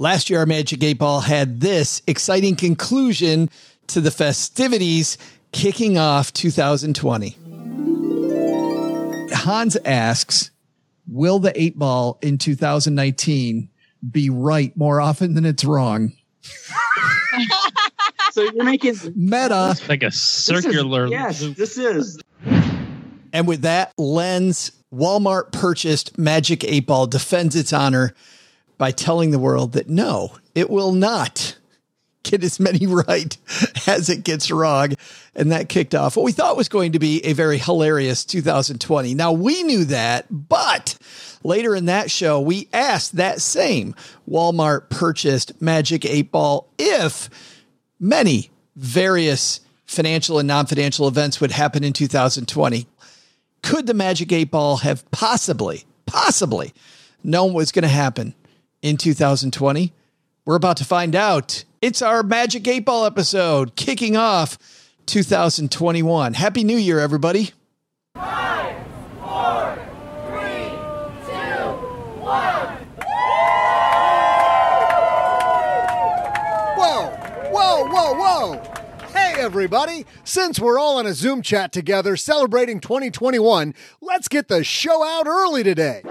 Last year, our Magic 8 Ball had this exciting conclusion to the festivities kicking off 2020. Hans asks, will the 8 Ball in 2019 be right more often than it's wrong? so you're making meta like a circular this is, yes loop. this is and with that Len's walmart purchased magic 8 ball defends its honor by telling the world that no it will not get as many right as it gets wrong. And that kicked off what we thought was going to be a very hilarious 2020 now we knew that but Later in that show, we asked that same Walmart purchased Magic 8 Ball if many various financial and non financial events would happen in 2020. Could the Magic 8 Ball have possibly, possibly known what's going to happen in 2020? We're about to find out. It's our Magic 8 Ball episode kicking off 2021. Happy New Year, everybody. Five, four, whoa, whoa! Whoa. Hey, everybody! Since we're all in a Zoom chat together celebrating 2021, let's get the show out early today.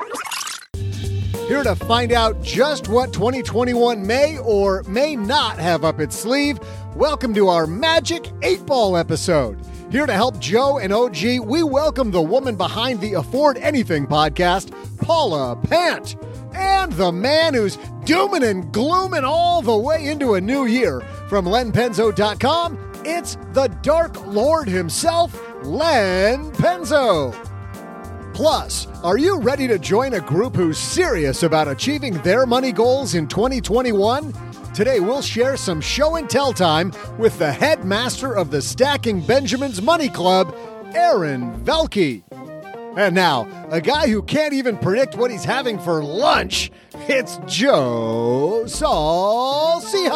Here to find out just what 2021 may or may not have up its sleeve, welcome to our Magic 8 Ball episode. Here to help Joe and OG, we welcome the woman behind the Afford Anything podcast, Paula Pant and the man who's dooming and glooming all the way into a new year. From lenpenzo.com, it's the Dark Lord himself, Len Penzo. Plus, are you ready to join a group who's serious about achieving their money goals in 2021? Today, we'll share some show and tell time with the headmaster of the Stacking Benjamins Money Club, Aaron Velky. And now, a guy who can't even predict what he's having for lunch. It's Joe Saul-Sehy.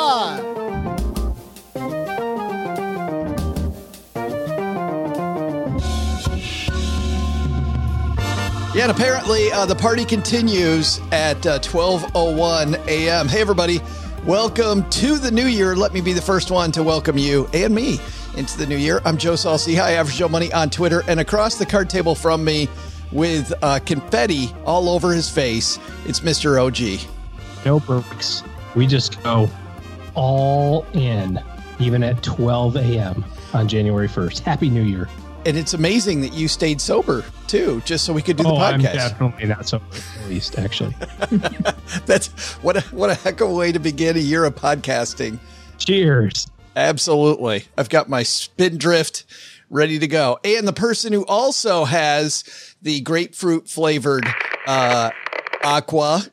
Yeah, and apparently uh, the party continues at uh, 12:01 a.m. Hey, everybody! Welcome to the new year. Let me be the first one to welcome you and me into the new year. I'm Joe Saul-Sehy, Average Joe Money on Twitter, and across the card table from me with uh, confetti all over his face, it's Mr. OG. No perks. We just go all in, even at 12 a.m. on January 1st. Happy New Year. And it's amazing that you stayed sober too, just so we could do the oh, podcast. I'm definitely not sober, at least, actually. That's what a, what a heck of a way to begin a year of podcasting. Cheers. Absolutely. I've got my Spindrift ready to go. And the person who also has the grapefruit flavored uh, Aqua.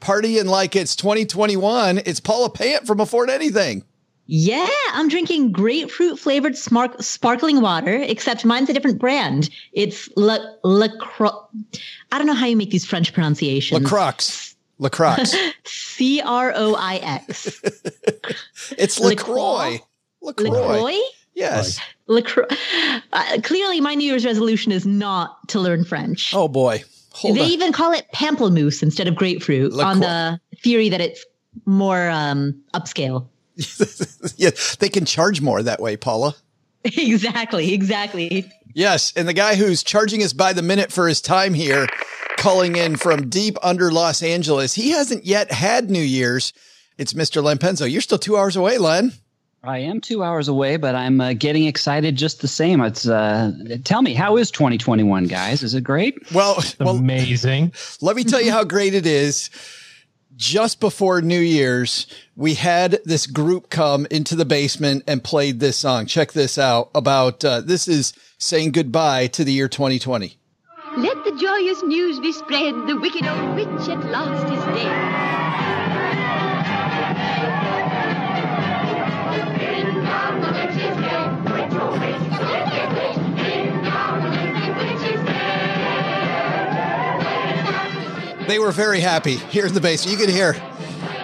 Partying like it's 2021. It's Paula Pant from Afford Anything. Yeah, I'm drinking grapefruit flavored smar- sparkling water, except mine's a different brand. It's La, La Cro- I don't know how you make these French pronunciations. La Croix. La Croix. C R O I X. It's LaCroix. LaCroix. LaCroix? Yes. LaCroix. Uh, clearly, my New Year's resolution is not to learn French. Oh boy. Hold they on. even call it pamplemousse instead of grapefruit LaCroix. on the theory that it's more um, upscale. yeah, they can charge more that way, Paula. exactly, exactly. Yes, and the guy who's charging us by the minute for his time here, calling in from deep under Los Angeles. He hasn't yet had New Year's. It's Mr. Len Penzo. You're still two hours away, Len. I am two hours away, but I'm uh, getting excited just the same. It's uh, tell me, how is 2021, guys? Is it great? Well, well, Amazing. let me tell you how great it is. Just before New Year's, we had this group come into the basement and played this song. Check this out. About uh, this is saying goodbye to the year 2020. Let the joyous news be spread, the wicked old witch at last is dead. They were very happy here in the basement. You can hear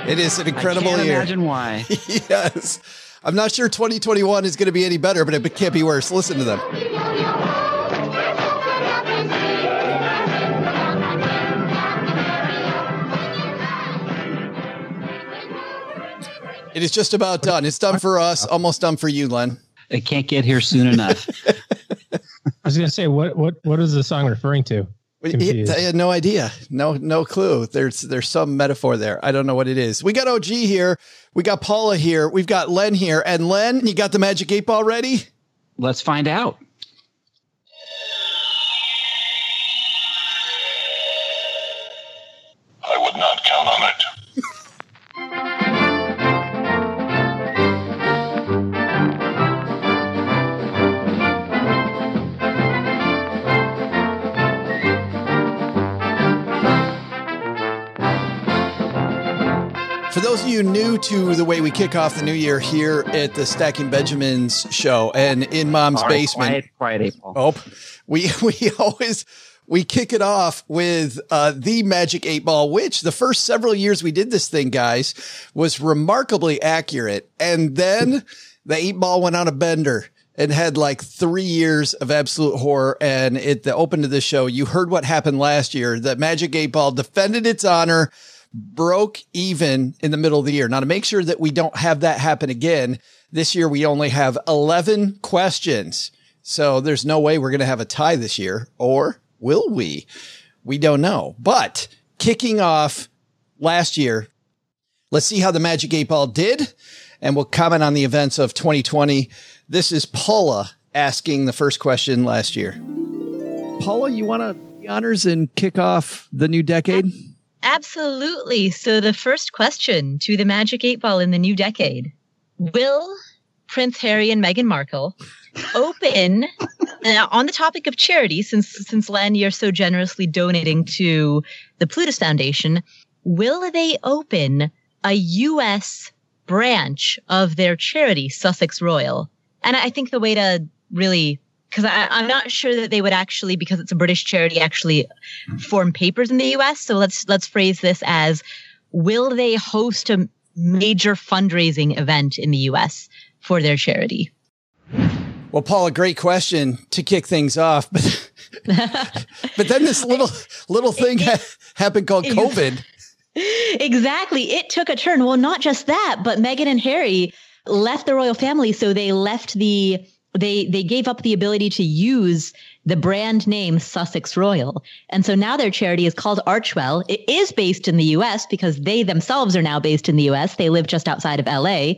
it is an incredible year. I can't year. imagine why. yes. I'm not sure 2021 is going to be any better, but it can't be worse. Listen to them. It is just about done. It's done for us, almost done for you, Len. It can't get here soon enough. I was going to say, what what what is the song referring to? Confused. I had no idea. No, no clue. There's there's some metaphor there. I don't know what it is. We got OG here. We got Paula here. We've got Len here. And Len, you got the magic eight ball ready? Let's find out. Those of you new to the way we kick off the new year here at the Stacking Benjamins show and in Mom's right, basement. Quiet, quiet. Oh, we we always we kick it off with uh, the Magic Eight Ball, which the first several years we did this thing, guys, was remarkably accurate, and then the eight ball went on a bender and had like three years of absolute horror. And at the open to this show, you heard what happened last year. The Magic Eight Ball defended its honor broke even in the middle of the year. Now, to make sure that we don't have that happen again, this year we only have 11 questions. So there's no way we're going to have a tie this year, or will we? We don't know. But kicking off last year, let's see how the Magic 8 Ball did, and we'll comment on the events of 2020. This is Paula asking the first question last year. Paula, you want to honors and kick off the new decade? Absolutely. So the first question to the Magic Eight Ball in the new decade: Will Prince Harry and Meghan Markle open uh, on the topic of charity? Since since Len, you're so generously donating to the Plutus Foundation, will they open a U.S. branch of their charity, Sussex Royal? And I think the way to really because I'm not sure that they would actually, because it's a British charity, actually form papers in the U.S. So let's let's phrase this as: Will they host a major fundraising event in the U.S. for their charity? Well, Paul, a great question to kick things off, but but then this little little thing ha- happened called COVID. Exactly. It took a turn. Well, not just that, but Meghan and Harry left the royal family, so they left the they they gave up the ability to use the brand name Sussex Royal. And so now their charity is called Archewell. It is based in the US because they themselves are now based in the US. They live just outside of LA.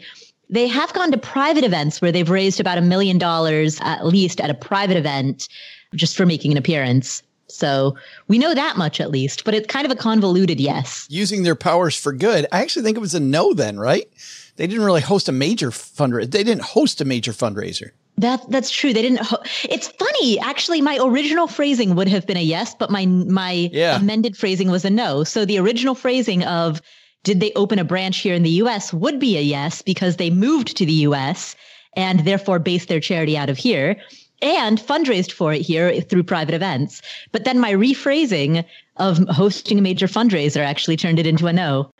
They have gone to private events where they've raised about a million dollars at least at a private event just for making an appearance. So we know that much at least, but it's kind of a convoluted yes. Using their powers for good. I actually think it was a no then, right? They didn't really host a major fundraiser. They didn't host a major fundraiser. That that's true. They didn't. Ho- it's funny, actually. My original phrasing would have been a yes, but my my Yeah. amended phrasing was a no. So the original phrasing of "Did they open a branch here in the U.S." would be a yes because they moved to the U.S. and therefore based their charity out of here and fundraised for it here through private events. But then my rephrasing of hosting a major fundraiser actually turned it into a no.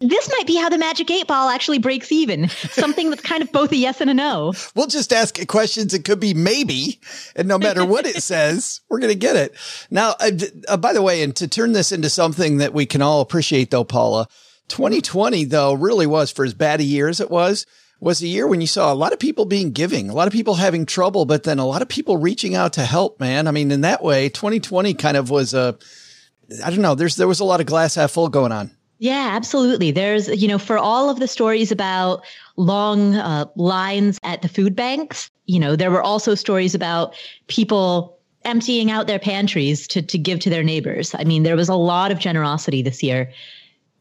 This might be how the Magic Eight Ball actually breaks even. Something that's kind of both a yes and a no. We'll just ask questions. It could be maybe, and no matter what it says, we're going to get it. Now, uh, uh, by the way, and to turn this into something that we can all appreciate, though, Paula, 2020 though really was for as bad a year as it was. Was a year when you saw a lot of people being giving, a lot of people having trouble, but then a lot of people reaching out to help. Man, I mean, in that way, 2020 kind of was a, I don't know. There's there was a lot of glass half full going on. Yeah, absolutely. There's, you know, for all of the stories about long uh, lines at the food banks, you know, there were also stories about people emptying out their pantries to, to give to their neighbors. I mean, there was a lot of generosity this year.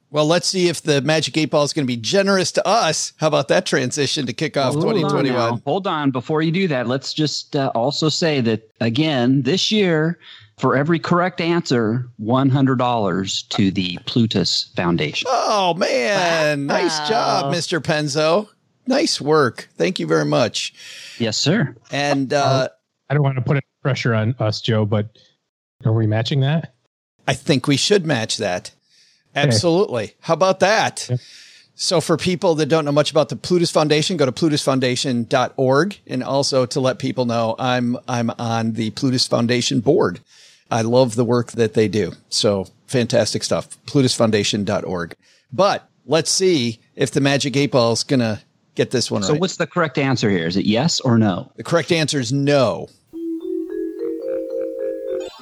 Well, let's see if the Magic Eight Ball is going to be generous to us. How about that transition to kick off Hold on 2021? Hold on. Before you do that, let's just uh, also say that again, this year, for every correct answer, $100 to the Plutus Foundation. Oh man, nice job, Mr. Penzo. Nice work. Thank you very much. Yes, sir. And uh, I don't want to put any pressure on us, Joe, but are we matching that? I think we should match that. Absolutely. How about that? So for people that don't know much about the Plutus Foundation, go to plutusfoundation.org and also to let people know I'm I'm on the Plutus Foundation board. I love the work that they do. So fantastic stuff. plutusfoundation.org. But let's see if the Magic 8 Ball is going to get this one So right. what's the correct answer here? Is it yes or no? The correct answer is no.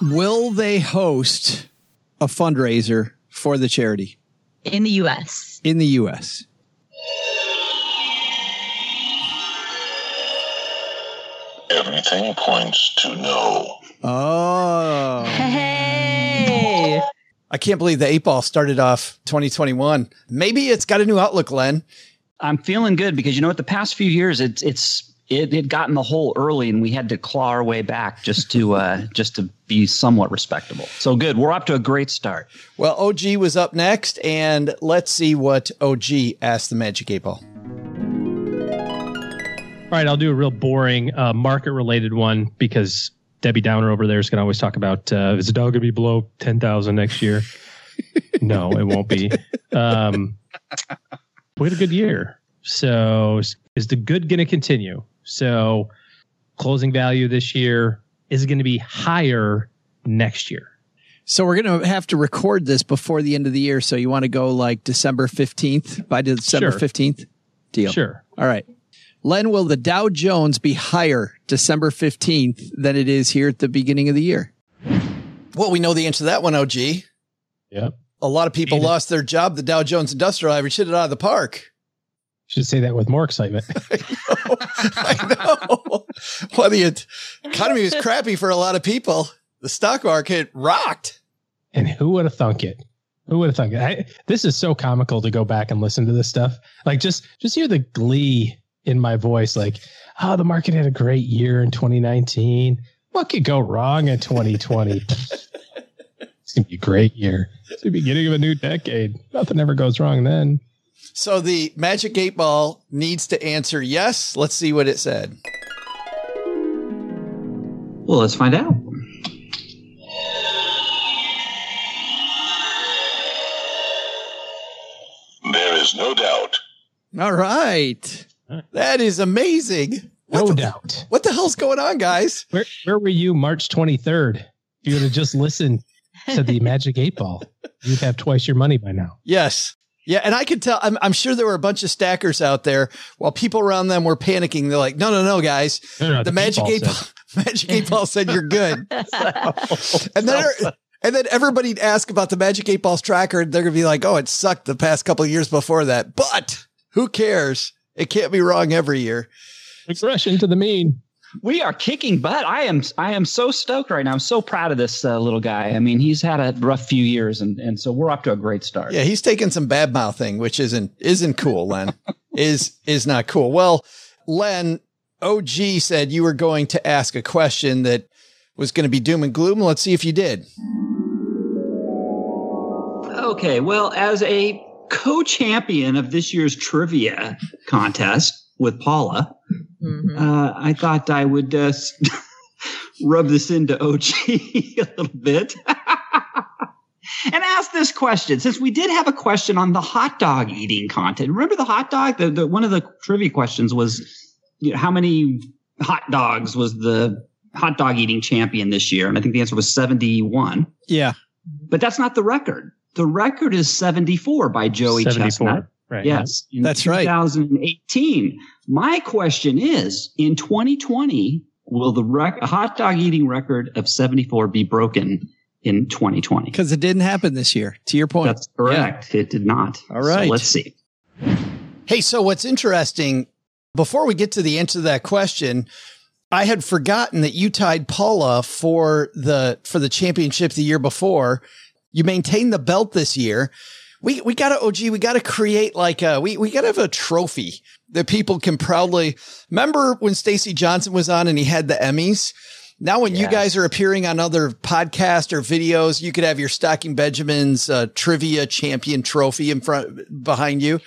Will they host a fundraiser for the charity In the US. in the U.S.? Everything points to no. Oh. Hey. I can't believe the eight ball started off 2021. Maybe it's got a new outlook, Len. I'm feeling good because you know what? The past few years, it's it's it had gotten the hole early, and we had to claw our way back just to uh, just to be somewhat respectable. So good. We're up to a great start. Well, OG was up next, and let's see what OG asked the Magic Eight Ball. All right, I'll do a real boring uh, market related one because Debbie Downer over there is going to always talk about uh, is the dog going to be below 10,000 next year? no, it won't be. Um, we had a good year. So is- the good going to continue? So closing value this year is going to be higher next year. So we're going to have to record this before the end of the year. So you want to go like December 15th by December Sure. 15th? Deal. Sure. All right. Len, will the Dow Jones be higher December 15th than it is here at the beginning of the year? Well, we know the answer to that one, OG. Yep. A lot of people Eat it. lost their job. The Dow Jones Industrial Average hit it out of the park. Should say that with more excitement. I know. well, the economy was crappy for a lot of people. The stock market rocked. And who would have thunk it? Who would have thunk it? I, this is so comical to go back and listen to this stuff. Like just just hear the glee in my voice. Like, oh, the market had a great year in 2019. What could go wrong in 2020? it's gonna be a great year. It's the beginning of a new decade. Nothing ever goes wrong then. So the magic eight ball needs to answer yes. Let's see what it said. Well, let's find out. There is no doubt. All right. That is amazing. No the, doubt. what the hell's going on, guys? Where where were you March 23rd? If you would have just listened to the Magic Eight Ball, you'd have twice your money by now. Yes. Yeah, and I could tell. I'm, I'm sure there were a bunch of stackers out there while people around them were panicking. They're like, "No, no, no, guys! No, no, the, the magic eight eight ball ball, magic eight ball said you're good." and then, and then everybody'd ask about the magic eight balls tracker. and They're gonna be like, "Oh, it sucked the past couple of years before that." But who cares? It can't be wrong every year. Regression to the mean. We are kicking butt. I am I am so stoked right now. I'm so proud of this uh, little guy. I mean, he's had a rough few years, and and so we're up to a great start. Yeah, he's taking some bad mouthing, which isn't isn't cool. Len is is not cool. Well, Len, OG said you were going to ask a question that was going to be doom and gloom. Let's see if you did. Okay, well, as a co-champion of this year's trivia contest with Paula, Mhm. uh, I thought I would uh, rub this into OG a little bit and ask this question. Since we did have a question on the hot dog eating contest, remember the hot dog? The, the one of the trivia questions was, you know, how many hot dogs was the hot dog eating champion this year? And I think the answer was seventy-one. Yeah. But that's not the record. The record is 74 by Joey 74. Chestnut. Right. Yes. in That's right. 2018. My question is in 2020, will the rec- hot dog eating record of 74 be broken in 2020? Because it didn't happen this year, to your point. That's correct. It did not. All right. So let's see. Hey, so what's interesting, before we get to the answer to that question, I had forgotten that you tied Paula for the for the championship the year before. You maintain the belt this year. We we gotta OG, we gotta create like a we we gotta have a trophy that people can proudly remember when Stacy Johnson was on and he had the Emmys. Now, when you guys are appearing on other podcasts or videos, you could have your Stacking Benjamins uh, trivia champion trophy in front behind you.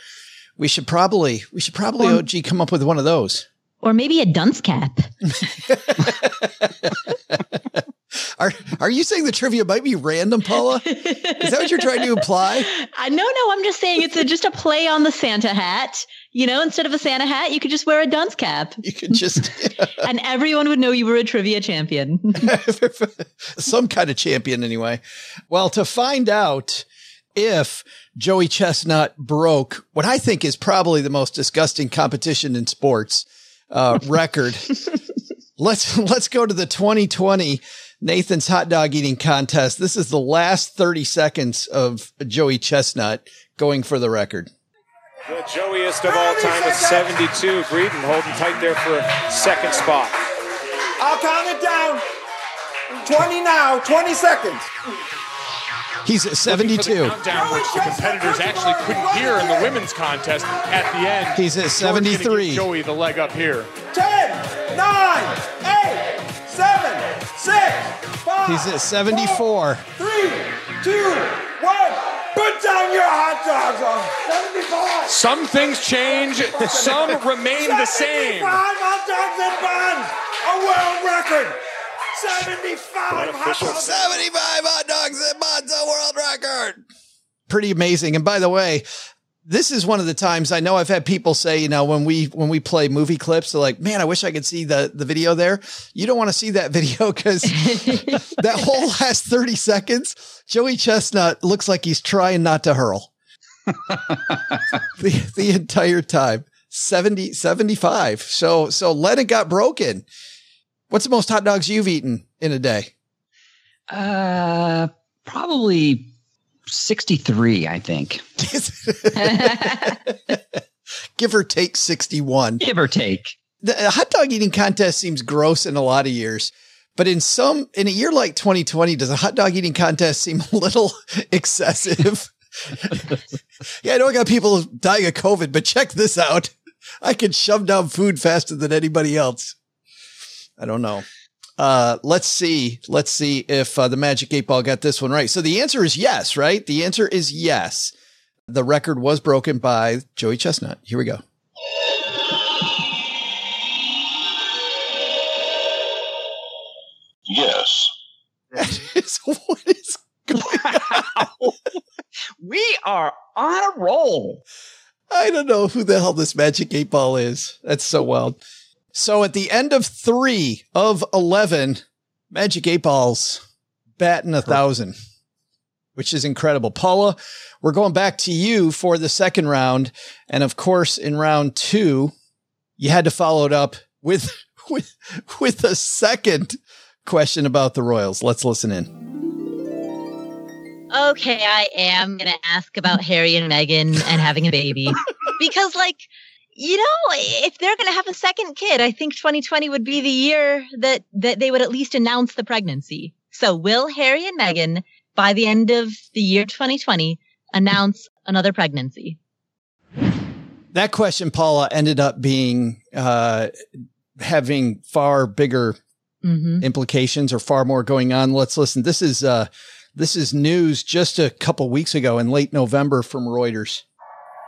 We should probably we should probably Or- OG come up with one of those. Or maybe a dunce cap. Are are you saying the trivia might be random, Paula? Is that what you're trying to imply? I no, no. I'm just saying it's a, just a play on the Santa hat. You know, instead of a Santa hat, you could just wear a dunce cap, You could just and everyone would know you were a trivia champion. some kind of champion anyway. Well, to find out if Joey Chestnut broke what I think is probably the most disgusting competition in sports uh, record, let's let's go to the 2020 Nathan's hot dog eating contest. This is the last 30 seconds of Joey Chestnut going for the record. The Joeyest of all time with 72. Breeden holding tight there for a second spot. I'll count it down. 20 now, 20 seconds. He's at 72. Countdown, which the competitors actually couldn't hear in the women's contest at the end. He's at George's gonna give 73. Joey the leg up here. 10, 9, 8, 7, 6, 5, He's at 74. 3, 2, 1. Put down your hot dogs on 75. Some things change, some remain the same. 75 hot dogs and buns. A world record. 75 hot dogs. 75 hot dogs and buns, a world record. Pretty amazing. And by the way, this is one of the times I know I've had people say, you know, when we when we play movie clips, they're like, "Man, I wish I could see the the video there." You don't want to see that video because that whole last thirty seconds, Joey Chestnut looks like he's trying not to hurl the the entire time. 70, 75. So so Lennon got broken. What's the most hot dogs you've eaten in a day? Uh, probably 63, I think. Give or take 61. Give or take. The hot dog eating contest seems gross in a lot of years, but in some, in a year like 2020, does a hot dog eating contest seem a little excessive? yeah, I know I got people dying of COVID, but check this out. I can shove down food faster than anybody else. I don't know. Uh, let's see. Let's see if uh, the Magic Eight Ball got this one right. So the answer is yes, right? The answer is yes. The record was broken by Joey Chestnut. Here we go. Yes. That is what is going on. We are on a roll. I don't know who the hell this magic eight ball is. That's so wild. So at the end of three of 11, magic eight balls batting a thousand, which is incredible. Paula, we're going back to you for the second round. And of course, in round two, you had to follow it up with, with, with a second question about the Royals. Let's listen in. okay, I am going to ask about Harry and Meghan and having a baby. because, like, you know, if they're going to have a second kid, I think 2020 would be the year that, that they would at least announce the pregnancy. So, will Harry and Meghan, by the end of the year 2020, announce another pregnancy? That question, Paula, ended up being uh, having far bigger Mm-hmm. implications or far more going on. Let's listen. This is uh this is news just a couple weeks ago in late November from Reuters.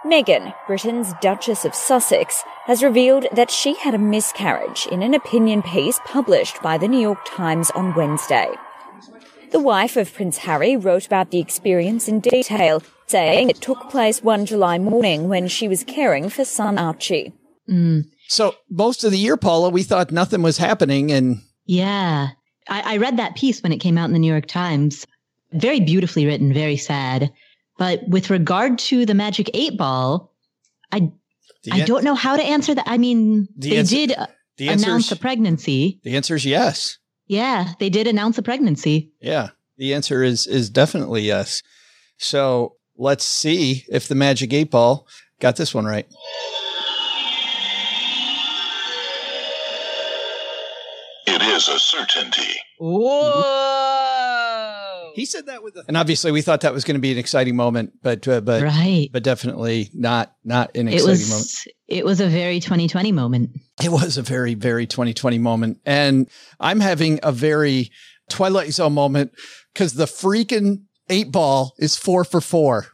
Meghan, Britain's Duchess of Sussex, has revealed that she had a miscarriage in an opinion piece published by the New York Times on Wednesday. The wife of Prince Harry wrote about the experience in detail, saying it took place one July morning when she was caring for son Archie. Mm. So most of the year, Paula, we thought nothing was happening and Yeah. I, I read that piece when it came out in the New York Times. Very beautifully written, very sad. But with regard to the Magic Eight Ball, I The I an- don't know how to answer that. I mean, The they answer- did uh, the announce a pregnancy. the answer is yes. Yeah, they did announce a pregnancy. Yeah. The answer is is definitely yes. So let's see if the magic eight ball got this one right. It is a certainty. Whoa! He said that with and obviously we thought that was going to be an exciting moment, but uh, but Right. but definitely not not an It exciting was moment. it was a very 2020 moment. It was a very, very 2020 moment. And I'm having a very Twilight Zone moment because the freaking eight ball is four for four.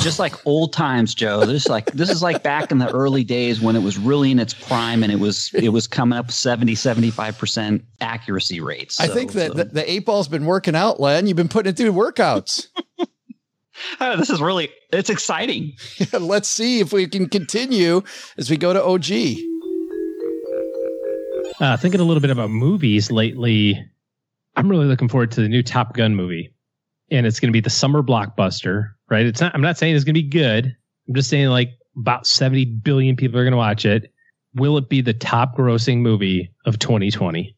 Just like old times, Joe. This like this is like back in the early days when it was really in its prime and it was it was coming up 70 75% accuracy rates. I think that so- the, the eight ball's been working out, Len. You've been putting it through workouts. Oh, this is really it's exciting. Let's see if we can continue as we go to OG. Uh, thinking a little bit about movies lately, I'm really looking forward to the new Top Gun movie, and it's going to be the summer blockbuster. Right? It's not. I'm not saying it's going to be good. I'm just saying like about 70 billion people are going to watch it. Will it be the top grossing movie of 2020?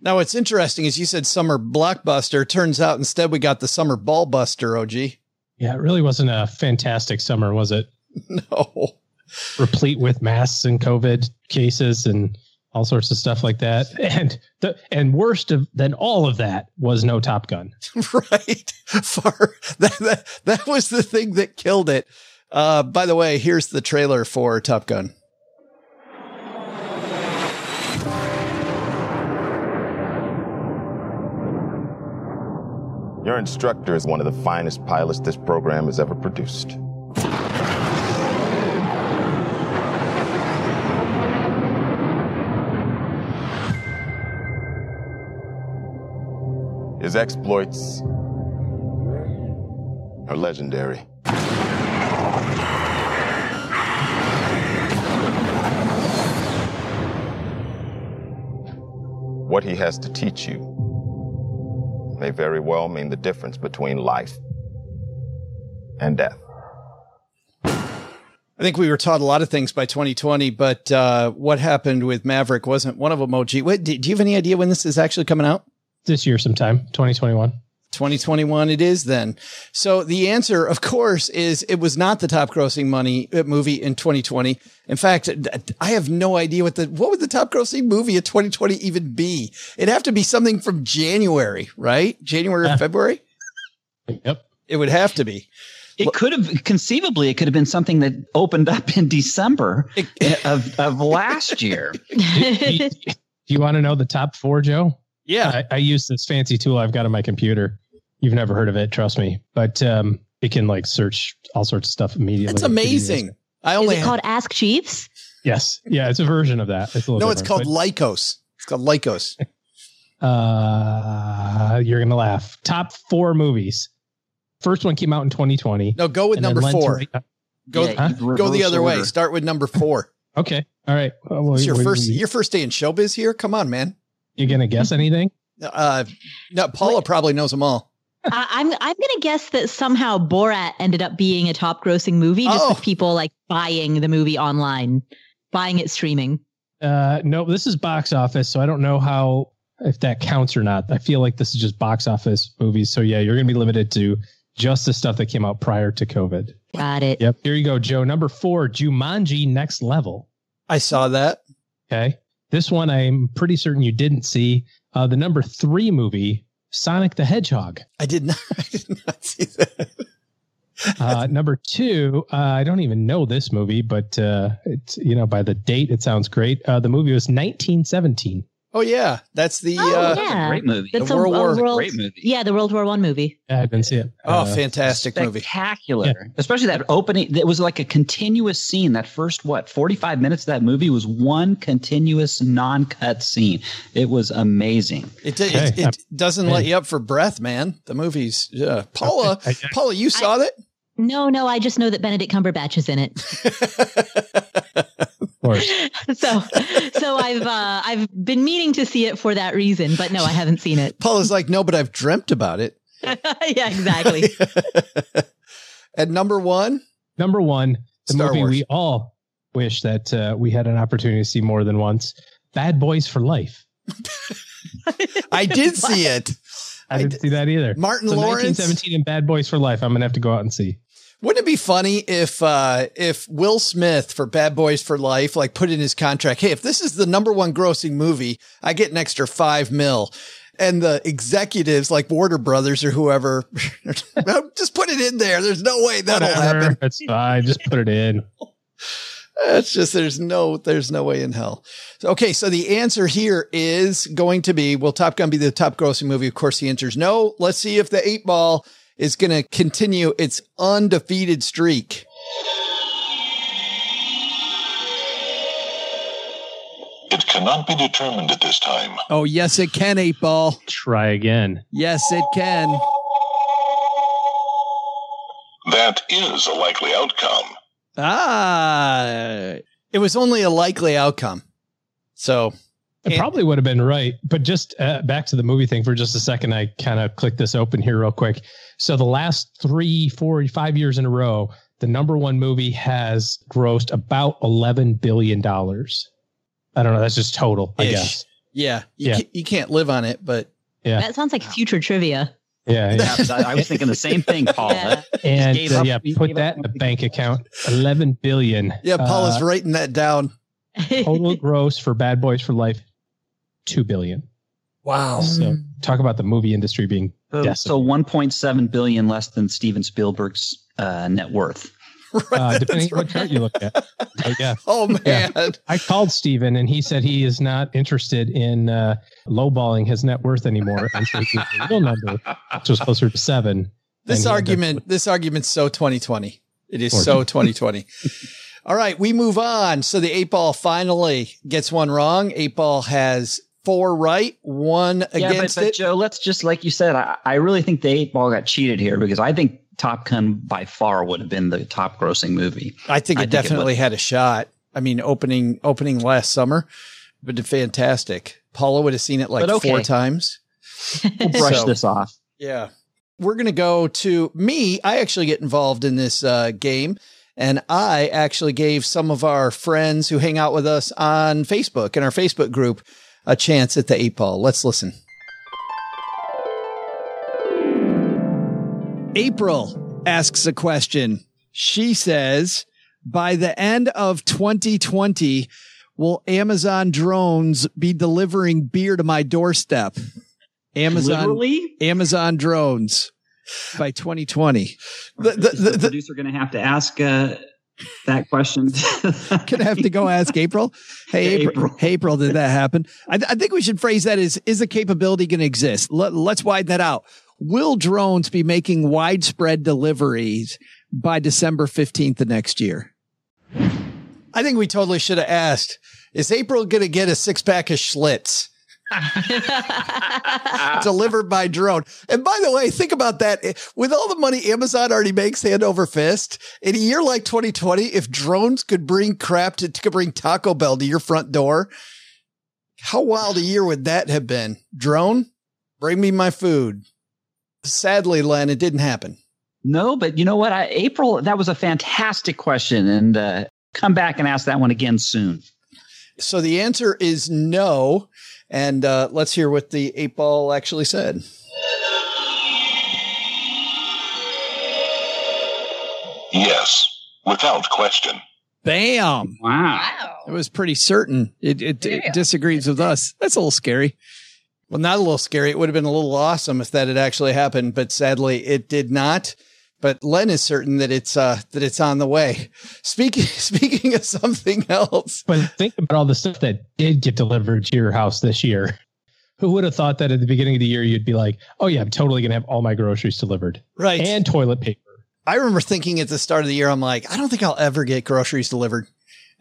Now, what's interesting is you said summer blockbuster. Turns out instead we got the summer ball buster, OG. Yeah, it really wasn't a fantastic summer, was it? No. Replete with masks and COVID cases and all sorts of stuff like that. And the and worst of than all of that was no Top Gun. right. Far that, that that was the thing that killed it. Uh, by the way, here's the trailer for Top Gun. Your instructor is one of the finest pilots this program has ever produced. His exploits are legendary. What he has to teach you may very well mean the difference between life and death. I think we were taught a lot of things by 2020, but uh, what happened with Maverick wasn't one of them. OG, Wait, do, do you have any idea when this is actually coming out? This year, sometime 2021. 2021 it is then. So the answer, of course, is it was not the top grossing money uh, movie in 2020. In fact, I have no idea what the, what would the top grossing movie of 2020 even be? It'd have to be something from January, right? January or February? Yep. It would have to be. It could have conceivably it could have been something that opened up in December of, of last year. do, do- do you want to know the top four, Joe? Yeah. I, I use this fancy tool I've got on my computer. You've never heard of it, trust me. But um, it can like search all sorts of stuff immediately. It's amazing. I Is only it called Ask Jeeves? Yes. Yeah, it's a version of that. It's a little no, it's called different, Lycos. It's called Lycos. uh, you're going to laugh. Top four movies. First one came out in 2020. No, go with and then number Lent- four. Go Yeah, go the reverse other way. Start with number four. Okay. All right. Well, It's your first your first day in showbiz here. Come on, man. You going to guess anything? Uh, no, Paula probably knows them all. I, I'm I'm gonna guess that somehow Borat ended up being a top grossing movie just Oh. with people like buying the movie online, buying it streaming. Uh, no, this is box office, so I don't know how if that counts or not. I feel like this is just box office movies. So yeah, you're going to be limited to just the stuff that came out prior to COVID. Got it. Yep. Here you go, Joe. Number four, Jumanji Next Level. I saw that. Okay. This one I'm pretty certain you didn't see. Uh, the number three movie, Sonic the Hedgehog. I did not. I did not see that. Uh, number two, uh, I don't even know this movie, but uh, it's you know by the date it sounds great. Uh, the movie was 1917. Oh yeah, that's the Oh, uh, yeah. Great movie. The It's a, World a War- world, Great movie. Yeah, the World War One movie. Yeah, I didn't see it. oh Uh, fantastic movie. Spectacular. Especially that opening. It was like a continuous scene. That first, what, 45 minutes of that movie was one continuous non cut scene. It was amazing. It, it, Okay. it, it doesn't let you up for breath, man. The movie's uh, Paula. Okay. I- Paula, you saw that? No, no, I just know that Benedict Cumberbatch is in it. Of course. so, so I've uh, I've been meaning to see it for that reason, but no, I haven't seen it. Paul is like, no, but I've dreamt about it. yeah, exactly. At number one, Number one, the Star movie Wars. we all wish that uh, we had an opportunity to see more than once. Bad Boys for Life. I did see it. I didn't see that either. Martin so Lawrence. 1917 and Bad Boys for Life. I'm gonna have to go out and see. Wouldn't it be funny if uh, if Will Smith for Bad Boys for Life like put in his contract, hey, if this is the number one grossing movie, I get an extra five mil. And the executives like Warner Brothers or whoever, just put it in there. There's no way that'll Whatever. happen. It's fine. Just put it in. It's just there's no there's no way in hell. So, okay, so the answer here is going to be will Top Gun be the top grossing movie? Of course, the answer is no. Let's see if the eight ball is going to continue its undefeated streak. It cannot be determined at this time. Oh yes, it can. Eight ball. Try again. Yes, it can. That is a likely outcome. Ah, it was only a likely outcome. So It probably would have been right, but just uh, back to the movie thing for just a second. I kind of clicked this open here real quick. So the last three, four, five years in a row, the number one movie has grossed about eleven billion dollars. I don't know. That's just total, I guess. yeah, you, Yeah. Can't, you can't live on it, but Yeah, That sounds like future trivia. yeah, yeah. I, I was thinking the same thing, Paul. Yeah. and uh, up- yeah, put that in the bank account. Eleven billion. yeah, Paula's Uh, writing that down. total gross for Bad Boys for Life, two billion. Wow. So talk about the movie industry being So, so 1.7 billion less than Steven Spielberg's uh, net worth. uh, depending on what chart you look at. I guess. Oh man. Yeah. I called Steven and he said he is not interested in uh, lowballing his net worth anymore. And so he gave a real number, which was closer to seven. This he had argument, this argument's so 2020. It is so 2020. All right, we move on. So the eight ball finally gets one wrong. Eight ball has four right, one Yeah, against but it. Joe, let's just like you said, I, I really think the eight ball got cheated here because I think Top Gun by far would have been the top grossing movie. I think it I think definitely would. had a shot. I mean, opening opening last summer, but fantastic. Paula would have seen it like okay. four times. We'll brush So- this off. Yeah. We're going to go to me. I actually get involved in this uh, game. And I actually gave some of our friends who hang out with us on Facebook in our Facebook group a chance at the eight ball. Let's listen. April asks a question. She says, by the end of 2020, will Amazon drones be delivering beer to my doorstep? Amazon, Literally? Amazon drones by 2020. The, the, the, the, producer going to have to ask uh, that question? gonna have to go ask April. Hey, Hey, April. April. April, did that happen? I, I think we should phrase that as is the capability going to exist? Let, let's widen that out. Will drones be making widespread deliveries by December 15th of next year? I think we totally should have asked, is April going to get a six pack of Schlitz? delivered by drone. And by the way, think about that. With all the money Amazon already makes hand over fist, in a year like 2020, if drones could bring crap to, could bring Taco Bell to your front door, how wild a year would that have been? Drone, bring me my food. Sadly, Len, it didn't happen. no, but you know what? I, April, that was a fantastic question. And uh, come back and ask that one again soon. So the answer is no. And uh, let's hear what the eight ball actually said. Yes, without question. Bam. Wow. It was pretty certain. It, it, it disagrees with us. That's a little scary. Well, not a little scary. It would have been a little awesome if that had actually happened, but sadly it did not. But Len is certain that it's uh, that it's on the way. Speaking speaking of something else, But think about all the stuff that did get delivered to your house this year. Who would have thought that at the beginning of the year you'd be like, "Oh yeah, I'm totally gonna have all my groceries delivered, right? And toilet paper." I remember thinking at the start of the year, I'm like, I don't think I'll ever get groceries delivered,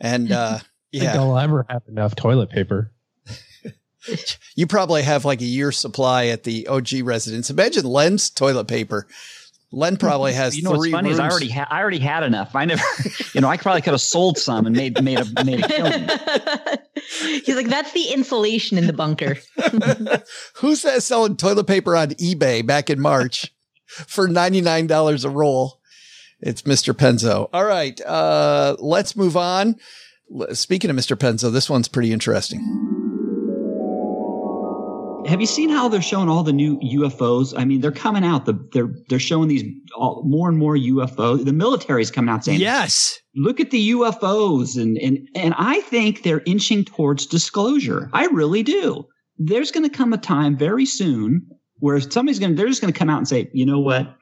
and uh, yeah, I'll ever have enough toilet paper. you probably have like a year's supply at the OG residence. Imagine Len's toilet paper. Len probably has You know what's three funny is I already ha- I already had enough. I never, you know, I probably could have sold some and made made a made a killing. He's like, that's the insulation in the bunker. Who's that selling toilet paper on eBay back in March for $99 a roll? It's Mr. Penzo. All right. Uh, let's move on. Speaking of Mr. Penzo, this one's pretty interesting. Have you seen how they're showing all the new UFOs? I mean, they're coming out. The, they're they're showing these all, more and more UFOs. The military's coming out saying, "Yes, look at the UFOs," and and and I think they're inching towards disclosure. I really do. There's going to come a time very soon where somebody's going to they're just going to come out and say, you know what?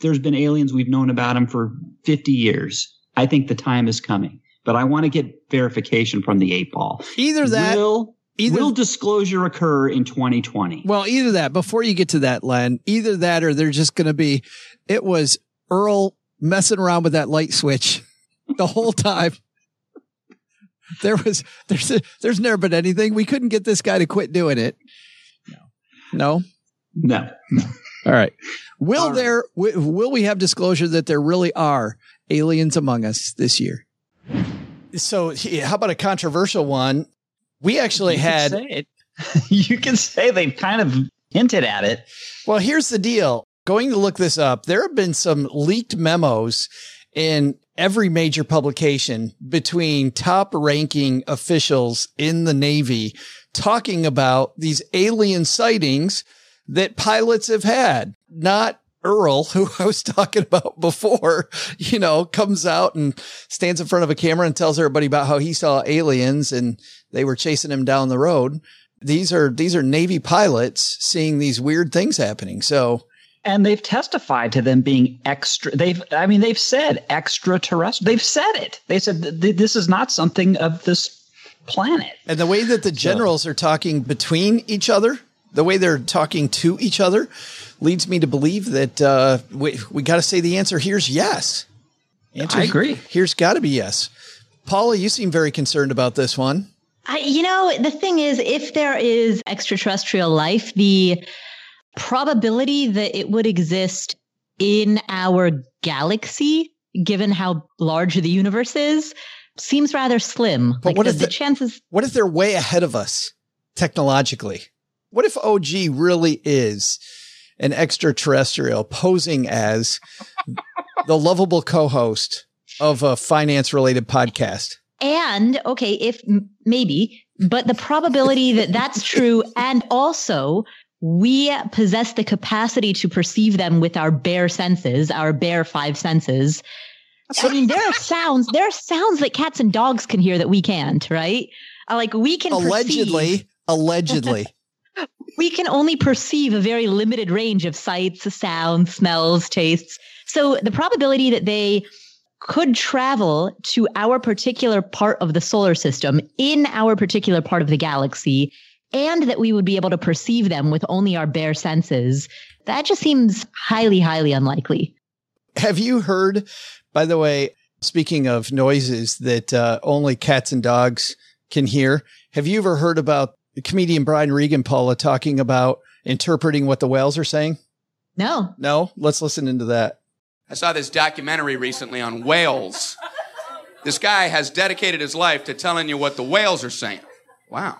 There's been aliens we've known about them for 50 years. I think the time is coming, but I want to get verification from the eight ball. Either that, will will disclosure occur in 2020? Well, either that, before you get to that, Len, either that or they're just going to be, it was Earl messing around with that light switch the whole time. There was, there's, there's never been anything. We couldn't get this guy to quit doing it. No. No. No. All right. Will there, wi- will we have disclosure that there really are aliens among us this year? So how about a controversial one? We actually You can had it. you can say they've kind of hinted at it. Well, here's the deal. Going to look this up, there have been some leaked memos in every major publication between top ranking officials in the Navy talking about these alien sightings that pilots have had. Not Earl, who I was talking about before, you know, comes out and stands in front of a camera and tells everybody about how he saw aliens and they were chasing him down the road. These are, these are Navy pilots seeing these weird things happening. So, And they've testified to them being extra. They've, I mean, they've said extraterrestrial. They've said it. They said th- th- this is not something of this planet. And the way that the generals are talking between each other, the way they're talking to each other, leads me to believe that uh, we we got to say the answer here's yes. Answer I agree. Here's got to be yes. Paula, you seem very concerned about this one. I, you know, the thing is, if there is extraterrestrial life, the probability that it would exist in our galaxy, given how large the universe is, seems rather slim. But like what the, the the- chances? What if they're way ahead of us technologically? What if OG really is an extraterrestrial posing as the lovable co-host of a finance related podcast? And okay, if m- maybe, but the probability that that's true, and also we possess the capacity to perceive them with our bare senses, our bare five senses. I mean, there are sounds, there are sounds that cats and dogs can hear that we can't, right? Like we can perceive- Allegedly, allegedly. we can only perceive a very limited range of sights, sounds, smells, tastes. So the probability that they could travel to our particular part of the solar system in our particular part of the galaxy and that we would be able to perceive them with only our bare senses, that just seems highly, highly unlikely. Have you heard, by the way, speaking of noises that uh, only cats and dogs can hear, have you ever heard about the comedian Brian Regan, Paula, talking about interpreting what the whales are saying? No. No? Let's listen into that. I saw this documentary recently on whales. This guy has dedicated his life to telling you what the whales are saying. Wow.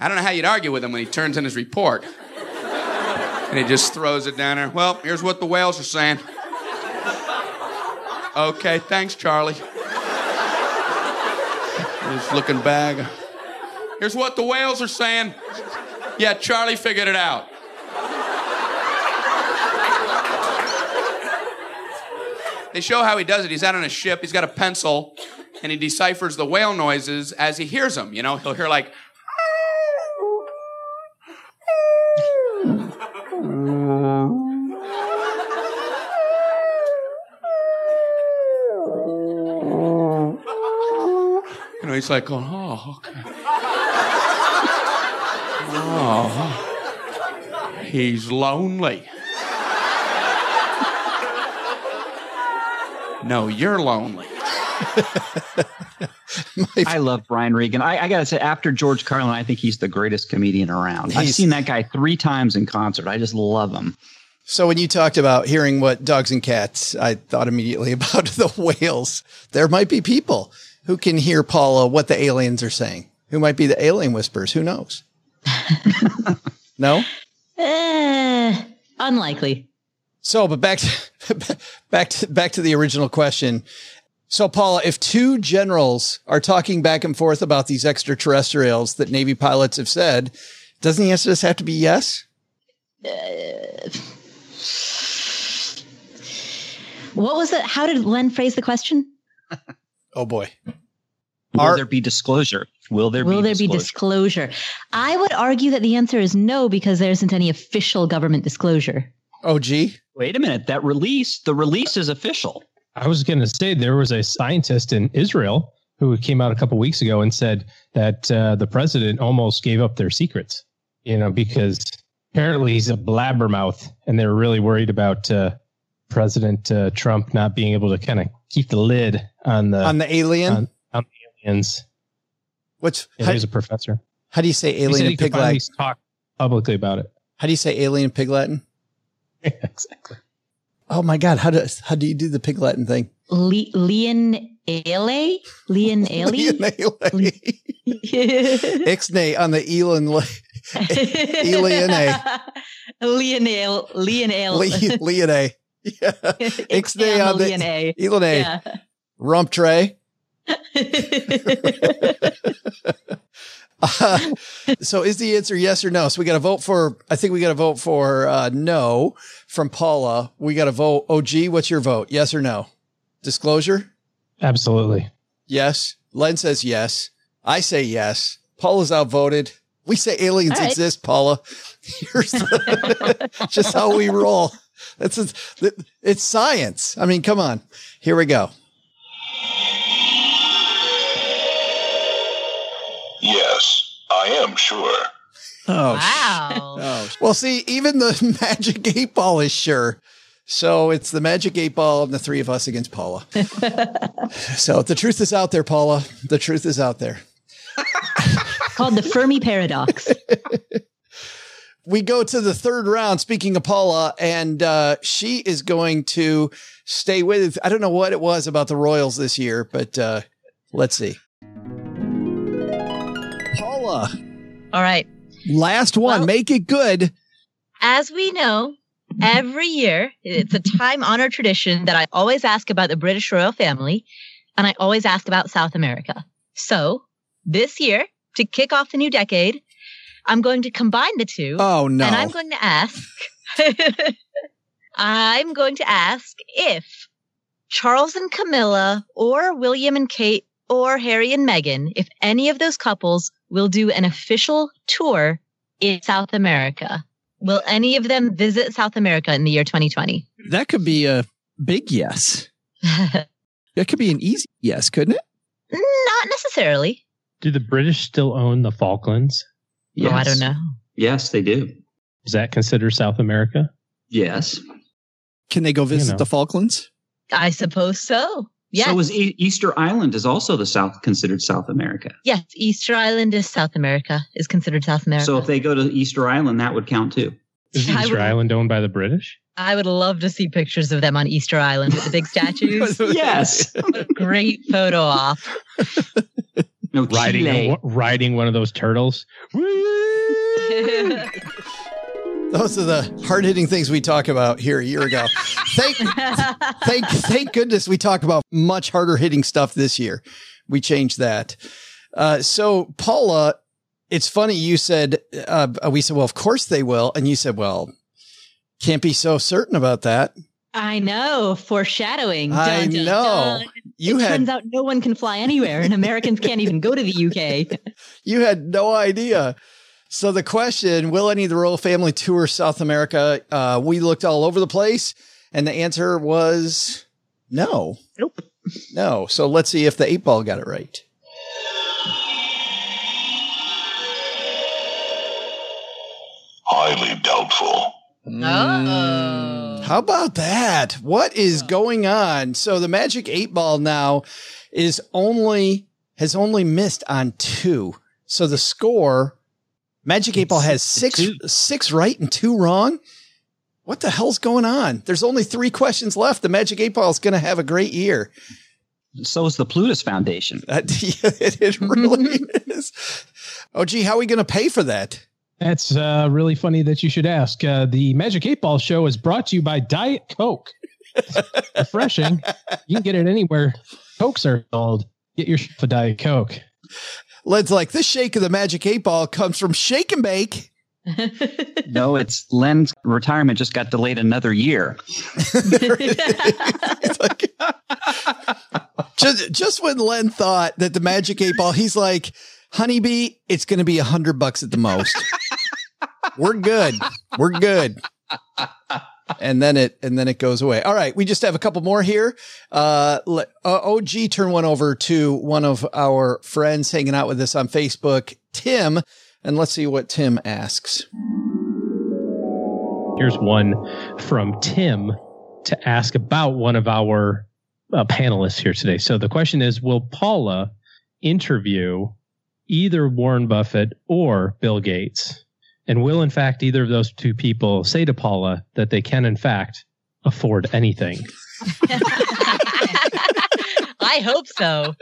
I don't know how you'd argue with him when he turns in his report. And he just throws it down there. Well, here's what the whales are saying. Okay, thanks, Charlie. He's looking back. Here's what the whales are saying. Yeah, Charlie figured it out. They show how he does it. He's out on a ship, he's got a pencil, and he deciphers the whale noises as he hears them. You know, he'll hear like, you know, he's like, oh, okay. Oh, he's lonely. No, you're lonely. I love Brian Regan. I, I got to say, after George Carlin, I think he's the greatest comedian around. I've seen that guy three times in concert. I just love him. So when you talked about hearing what dogs and cats, I thought immediately about the whales. There might be people who can hear Paula what the aliens are saying. Who might be the alien whispers? Who knows? no. Eh, unlikely. So, but back to back to back to the original question. So, Paula, if two generals are talking back and forth about these extraterrestrials that Navy pilots have said, doesn't the answer just have to be yes? Uh, what was it? How did Len phrase the question? Oh boy. Will there be disclosure? Will there Will be there disclosure? be disclosure? I would argue that the answer is no because there isn't any official government disclosure. Oh, gee. Wait a minute. That release, the release is official. I was going to say there was a scientist in Israel who came out a couple weeks ago and said that uh, the president almost gave up their secrets, you know, because apparently he's a blabbermouth and they were really worried about uh, President uh, Trump not being able to kind of keep the lid on the On the alien? on, on the aliens. What's Yeah, how, he a professor. how do you say He said alien he in could pig finally Latin? talk publicly about it. How do you say alien in pig Latin? exactly. Oh my God. How does how do you do the pig Latin thing? Le- Leon Ale? Leon Ale? Ixnay on the Elon. Eliane. Leonale. Leonale. Le- Leone. Yeah. Ixnay on the. Elone. Yeah. Rump tray. Uh, so is the answer yes or no? So we got to vote for, I think we got to vote for uh, no from Paula. We got to vote. OG, what's your vote? Yes or no? Disclosure? Absolutely. Yes. Len says yes. I say yes. Paula's outvoted. We say aliens All right. exist, Paula. Here's the, just how we roll. That's it's science. I mean, come on. Here we go. Yes, I am sure. Oh, Wow. Oh, well, see, even the magic eight ball is sure. So it's the magic eight ball and the three of us against Paula. so the truth is out there, Paula. The truth is out there. Called the Fermi paradox. We go to the third round. Speaking of Paula, and uh, she is going to stay with. I don't know what it was about the Royals this year, but uh, let's see. All right. last one. Make it good. As we know, every year it's a time honored tradition that I always ask about the British royal family and I always ask about South America. So this year, to kick off the new decade, I'm going to combine the two. Oh, no. And I'm going to ask, I'm going to ask if Charles and Camilla or William and Kate or Harry and Meghan, if any of those couples will do an official tour in South America. Will any of them visit South America in the year 2020? That could be a big yes. That could be an easy yes, couldn't it? Not necessarily. Do the British still own the Falklands? Oh, I don't know. Yes, they do. Is that considered South America? Yes. Can they go visit know. the Falklands? I suppose so. Yes. So is e- Easter Island is also the South considered South America. yes, Easter Island is South America, is considered South America. So if they go to Easter Island, that would count too. Is I Easter would- Island owned by the British? I would love to see pictures of them on Easter Island with the big statues. yes. Great photo op. No, Riding, Chile. riding one of those turtles. Those are the hard hitting things we talk about here a year ago. Thank, thank, thank goodness we talk about much harder hitting stuff this year. We changed that. Uh, so Paula, it's funny. You said, uh, we said, well, of course they will. And you said, well, can't be so certain about that. I know, foreshadowing. I Dun, dun, know. dun. You it had- turns out no one can fly anywhere, and Americans can't even go to the UK. You had no idea. So the question, will any of the royal family tour South America? Uh, we looked all over the place and the answer was no. Nope. No. So let's see if the eight ball got it right. Highly doubtful. Oh. How about that? What is going on? So the Magic 8 Ball now is only has only missed on 2. So the score Magic 8 Ball has 6 6 right and 2 wrong. What the hell's going on? There's only 3 questions left. The Magic 8 Ball is going to have a great year. So is the Plutus Foundation. Uh, yeah, it, it really is. Oh, gee, how are we going to pay for that? That's uh, really funny that you should ask. Uh, the Magic 8 Ball show is brought to you by Diet Coke. Refreshing. you can get it anywhere Cokes are sold. Get your a Diet Coke. Led's like, this shake of the Magic 8 Ball comes from Shake and Bake. no, it's Len's retirement just got delayed another year. just, just when Len thought that the Magic 8 Ball, he's like, honeybee, it's going to be a hundred bucks at the most. We're good. We're good. And then it, and then it goes away. All right. We just have a couple more here. Uh, let, uh, OG turn one over to one of our friends hanging out with us on Facebook, Tim. And let's see what Tim asks. Here's one from Tim to ask about one of our uh, panelists here today. So the question is, will Paula interview either Warren Buffett or Bill Gates? And will, in fact, either of those two people say to Paula that they can, in fact, afford anything? I hope so.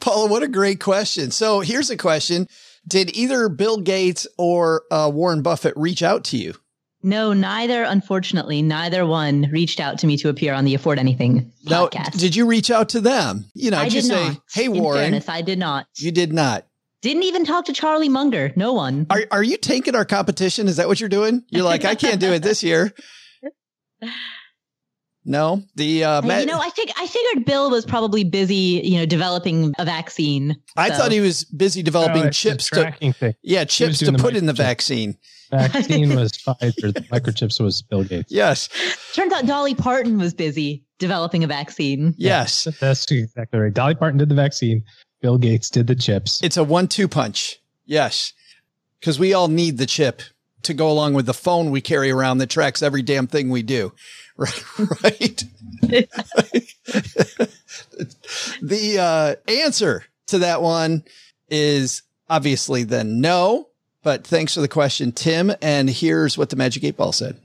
Paula, what a great question. So here's a question Did either Bill Gates or uh, Warren Buffett reach out to you? No, neither, unfortunately, neither one reached out to me to appear on the Afford Anything Now, podcast. did you reach out to them? You know, I just did say, not. hey, In Warren. fairness, I did not. You did not. Didn't even talk to Charlie Munger. No one. Are, are you tanking our competition? Is that what you're doing? You're like, I can't do it this year. No, the uh, Hey, you know, I think I figured Bill was probably busy, you know, developing a vaccine. I thought he was busy developing Oh, chips to tracking thing. yeah He was chips to doing the put in the vaccine. Vaccine was Pfizer. The microchips was Bill Gates. Yes, Turns out Dolly Parton was busy developing a vaccine. yes, That's exactly right. Dolly Parton did the vaccine. Bill Gates did the chips. it's a one-two punch. Yes, because we all need the chip to go along with the phone we carry around that tracks every damn thing we do. Right? Right? the uh, answer to that one is obviously then no. But thanks for the question, Tim. And here's what the Magic Eight Ball said.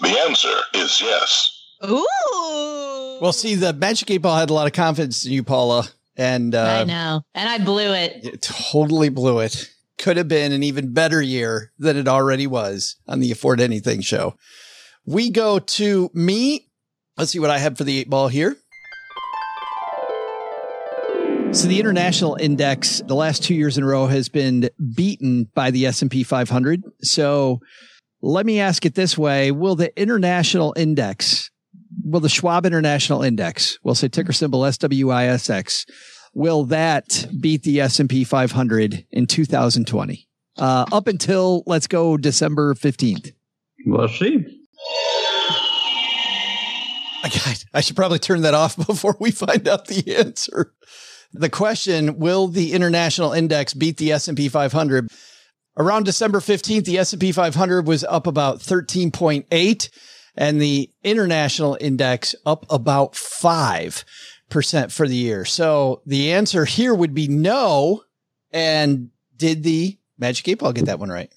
The answer is yes. Ooh. Well, see, the Magic Eight Ball had a lot of confidence in you, Paula, and uh, I know. And I blew it. it totally blew it. Could have been an even better year than it already was on the Afford Anything show. We go to me. Let's see what I have for the eight ball here. So the international index the last 2 years in a row has been beaten by the S&P 500. So let me ask it this way, will the international index will the Schwab International Index, we'll say ticker symbol SWISX, will that beat the S&P 500 in 2020? Uh, up until let's go December 15th. We'll see. I, I should probably turn that off before we find out the answer. The question, will the international index beat the S&P 500? Around December 15th, the S&P 500 was up about 13.8 and the international index up about 5% for the year. So the answer here would be no. And did the Magic Eight Ball get that one right?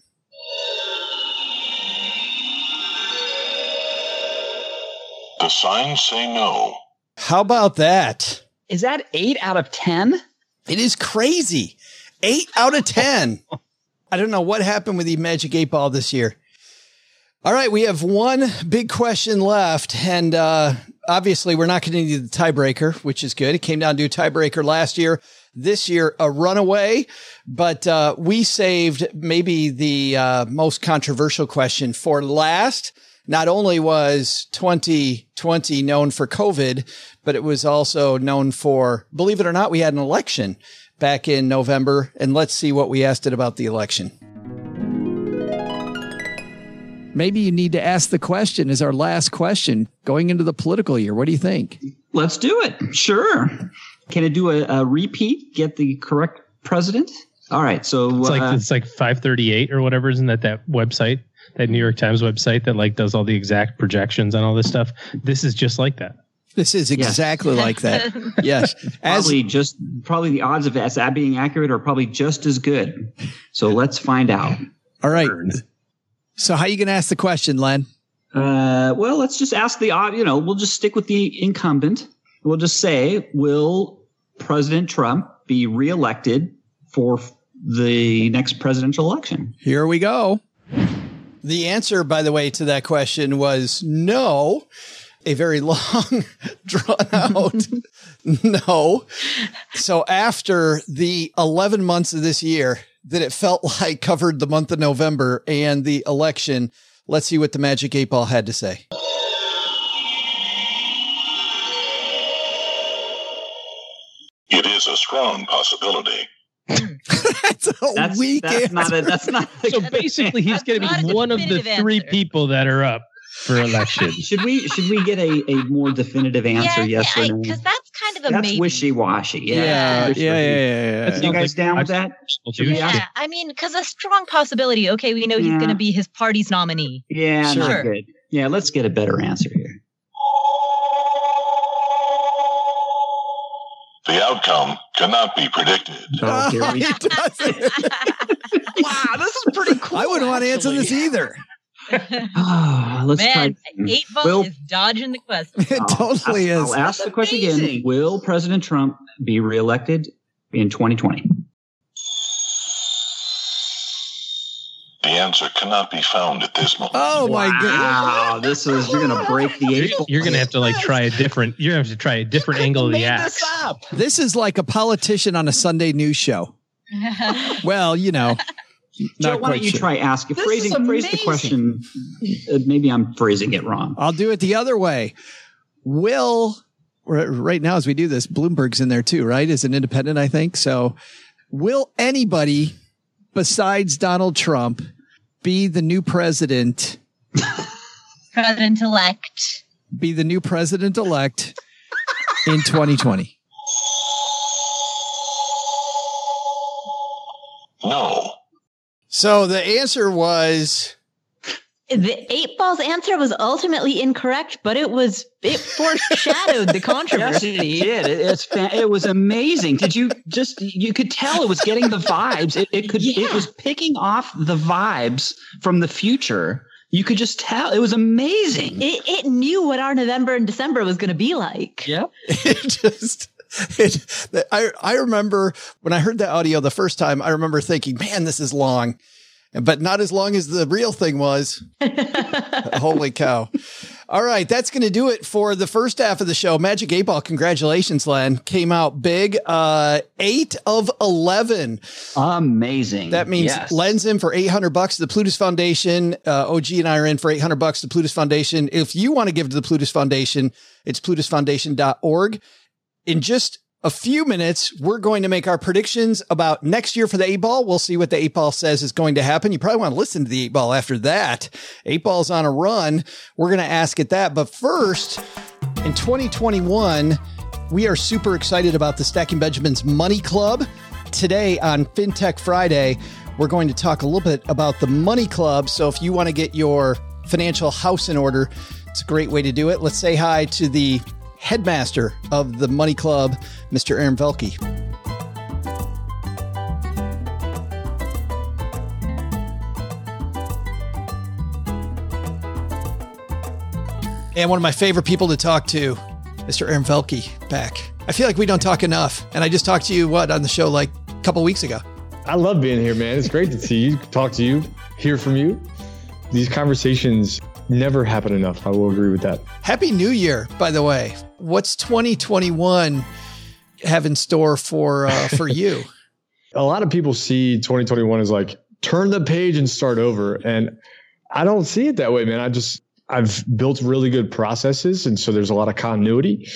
The signs say no. How about that? Is that eight out of 10? It is crazy. Eight out of 10. I don't know what happened with the Magic Eight Ball this year. All right, we have one big question left, and uh, obviously we're not going to need the tiebreaker, which is good. It came down to a tiebreaker last year. This year, a runaway, but uh, we saved maybe the uh, most controversial question for last. Not only was 2020 known for COVID, but it was also known for, believe it or not, we had an election back in November. And let's see what we asked it about the election. Maybe you need to ask the question as our last question going into the political year. What do you think? Let's do it. Sure. Can it do a, a repeat? Get the correct president? All right. So It's like uh, it's like 538 or whatever, isn't that that website, that New York Times website that like does all the exact projections and all this stuff? This is just like that. This is exactly like that. Yes. As probably just probably the odds of us that being accurate are probably just as good. So let's find out. all right. So how are you going to ask the question, Len? Uh, well, let's just ask the odd. You know, we'll just stick with the incumbent. We'll just say, will President Trump be reelected for the next presidential election? Here we go. The answer, by the way, to that question was no. A very long, drawn out no. So after the 11 months of this year that it felt like covered the month of November and the election, let's see what the Magic 8 Ball had to say. It is a strong possibility. that's a That's, weak that's answer. not a, that's not. So basically, he's going to be one of the definitive three answer. people that are up for election. Should we should we get a, a more definitive answer? yes or no? Because that's kind of a That's maybe. wishy washy. yeah, Yeah, yeah, yeah, yeah, yeah. You guys down with that? Should we Yeah, I mean, because a strong possibility. Okay, we know he's Yeah. going to be his party's nominee. Yeah, Sure. not good. Yeah, let's get a better answer here. The outcome cannot be predicted. Oh, here He doesn't. wow, this is pretty cool. I wouldn't want to answer this either. Ah, let's Man, try. eight ball Will- is dodging the question. It totally I'll, is. I'll ask the question again. Will President Trump be reelected in 2020? The answer cannot be found at this moment. Oh my goodness. Wow, this is you're gonna break the eight. ball. You're going to have to like try a different. You're going to have to try a different angle of the axe. This is like a politician on a Sunday news show. Well, you know, Joe, why don't you sure. try asking This phrasing phrase the question? Uh, maybe I'm phrasing it wrong. I'll do it the other way. Will right now as we do this, Bloomberg's in there too, right? As an independent, I think. So, will anybody besides Donald Trump be the new president? President elect. Be the new president elect in 2020? No. So the answer was The eight balls answer was ultimately incorrect, but it was it foreshadowed the Yes, controversy. it did. It, it's fa- it was amazing. Did you just you could tell it was getting the vibes. It, it could it was picking off the vibes from the future. You could just tell. It was amazing. It, it knew what our November and December was going to be like. Yeah, it just it, I I remember when I heard that audio the first time, I remember thinking, man, this is long. But not as long as the real thing was. Holy cow. All right, that's going to do it for the first half of the show. Magic 8 Ball, congratulations, Len. Came out big. Uh 8 of 11. Amazing. That means Yes. Len's in for 800 bucks to the Plutus Foundation. Uh, OG and I are in for 800 bucks to the Plutus Foundation. If you want to give to the Plutus Foundation, it's plutusfoundation.org. In just a few minutes, we're going to make our predictions about next year for the eight ball. We'll see what the eight ball says is going to happen. You probably want to listen to the eight ball after that. Eight ball's on a run. We're going to ask it that. But first, in 2021, we are super excited about the Stacking Benjamins Money Club. Today on FinTech Friday, we're going to talk a little bit about the Money Club. So if you want to get your financial house in order, it's a great way to do it. Let's say hi to the headmaster of the Money Club, Mr. Aaron Velky. And one of my favorite people to talk to, Mr. Aaron Velky, back. I feel like we don't talk enough. And I just talked to you, what, on the show like a couple weeks ago. I love being here, man. It's great to see you, talk to you, hear from you. These conversations never happen enough. I will agree with that. Happy New Year, by the way. What's 2021 have in store for uh, for you? A lot of people see 2021 as like turn the page and start over, and I don't see it that way, man. I just I've built really good processes, and so there's a lot of continuity.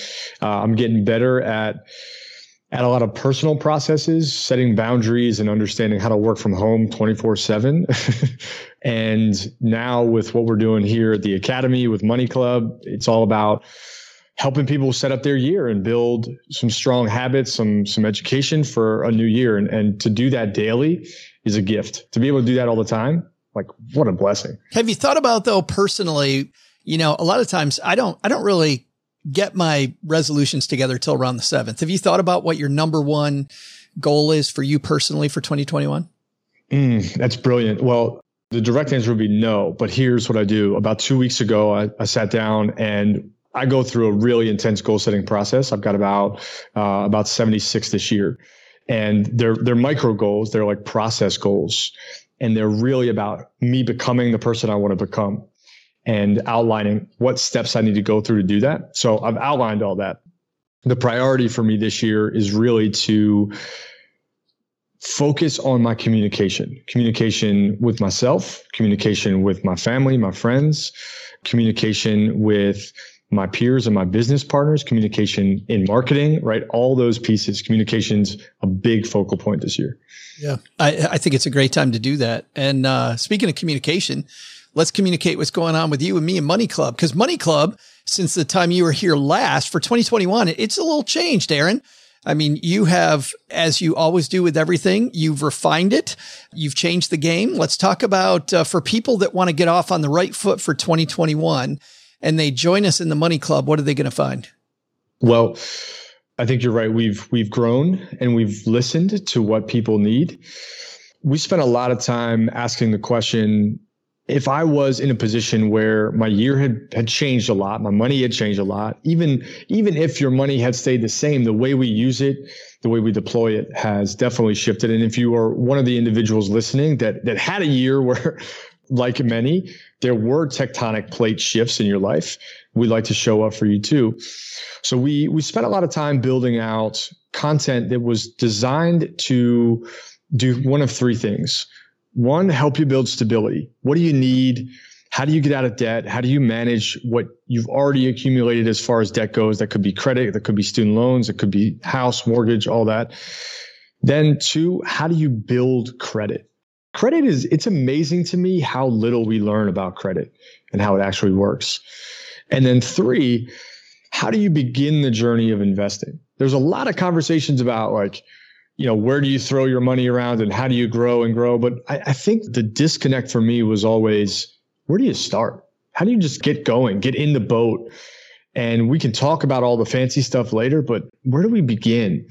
Uh, I'm getting better at add a lot of personal processes, setting boundaries and understanding how to work from home 24 seven. and now with what we're doing here at the Academy with Money Club, it's all about helping people set up their year and build some strong habits, some, some education for a new year. And, and to do that daily is a gift to be able to do that all the time. Like what a blessing. Have you thought about though personally, you know, a lot of times I don't, I don't really get my resolutions together till around the seventh. Have you thought about what your number one goal is for you personally for 2021? Mm, that's brilliant. Well, the direct answer would be no, but here's what I do. About two weeks ago, I, I sat down and I go through a really intense goal setting process. I've got about, uh, about 76 this year and they're, they're micro goals. They're like process goals and they're really about me becoming the person I want to become and outlining what steps I need to go through to do that. So I've outlined all that. The priority for me this year is really to focus on my communication, communication with myself, communication with my family, my friends, communication with my peers and my business partners, communication in marketing, right? All those pieces, communication's a big focal point this year. Yeah. I, I think it's a great time to do that. And, uh, speaking of communication, let's communicate what's going on with you and me and Money Club. Cause Money Club, since the time you were here last for 2021, it's a little changed, Aaron. I mean, you have, as you always do with everything, you've refined it. You've changed the game. Let's talk about uh, for people that want to get off on the right foot for 2021 and they join us in the Money Club. What are they going to find? Well, I think you're right. We've we've grown and we've listened to what people need. We spent a lot of time asking the question if I was in a position where my year had, had changed a lot, my money had changed a lot, even, even if your money had stayed the same, the way we use it, the way we deploy it has definitely shifted. And if you are one of the individuals listening that, that had a year where, like many, there were tectonic plate shifts in your life, we'd like to show up for you too. So we, we spent a lot of time building out content that was designed to do one of three things one, help you build stability. What do you need? How do you get out of debt? How do you manage what you've already accumulated as far as debt goes? That could be credit, that could be student loans, it could be house, mortgage, all that. Then two, how do you build credit? Credit is, it's amazing to me how little we learn about credit and how it actually works. And then three, how do you begin the journey of investing? There's a lot of conversations about like, you know, where do you throw your money around and how do you grow and grow? But I, I, think the disconnect for me was always, where do you start? How do you just get going, get in the boat? And we can talk about all the fancy stuff later, but where do we begin?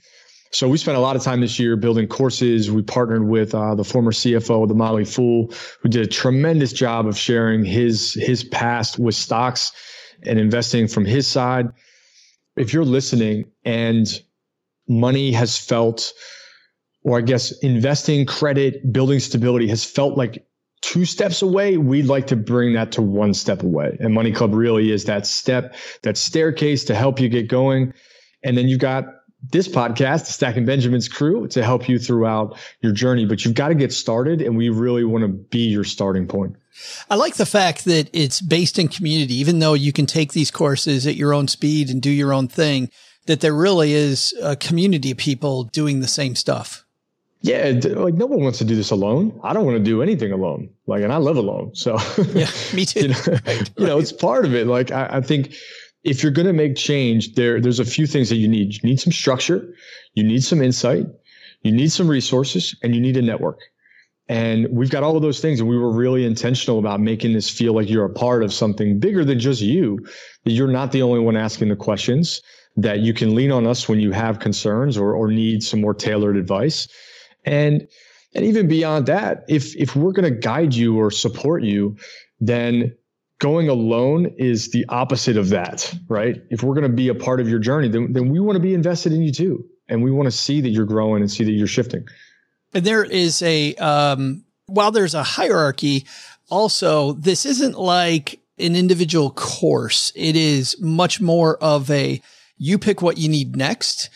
So we spent a lot of time this year building courses. We partnered with uh, the former CFO of the Motley Fool, who did a tremendous job of sharing his his past with stocks and investing from his side. If you're listening and money has felt, or I guess investing, credit, building stability has felt like two steps away. We'd like to bring that to one step away. And Money Club really is that step, that staircase to help you get going. And then you've got this podcast, the Stacking Benjamin's crew, to help you throughout your journey. But you've got to get started, and we really want to be your starting point. I like the fact that it's based in community, even though you can take these courses at your own speed and do your own thing that there really is a community of people doing the same stuff. Yeah, like no one wants to do this alone. I don't want to do anything alone. Like, and I live alone, so yeah, me too. you, know, right, you know, it's part of it. Like, I, I think if you're going to make change, there there's a few things that you need. You need some structure, you need some insight, you need some resources, and you need a network. And we've got all of those things. And we were really intentional about making this feel like you're a part of something bigger than just you, that you're not the only one asking the questions, that you can lean on us when you have concerns or, or need some more tailored advice. And, and even beyond that, if, if we're going to guide you or support you, then going alone is the opposite of that, right? If we're going to be a part of your journey, then, then we want to be invested in you too. And we want to see that you're growing and see that you're shifting. And there is a, um, while there's a hierarchy, also, this isn't like an individual course. It is much more of a, you pick what you need next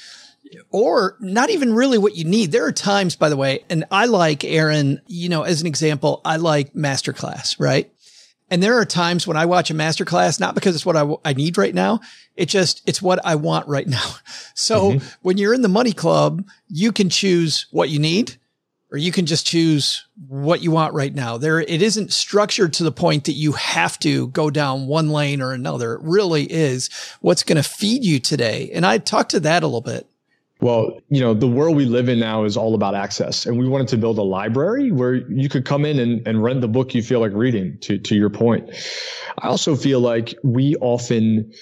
or not even really what you need. There are times, by the way, and I like Aaron, you know, as an example, I like masterclass, right? And there are times when I watch a masterclass, not because it's what I, I need right now. It just, it's what I want right now. So mm-hmm. when you're in the money club, you can choose what you need or you can just choose what you want right now. There, it isn't structured to the point that you have to go down one lane or another. It really is what's going to feed you today. And I talked to that a little bit. Well, you know, the world we live in now is all about access. And we wanted to build a library where you could come in and, and rent the book you feel like reading to, to your point. I also feel like we often,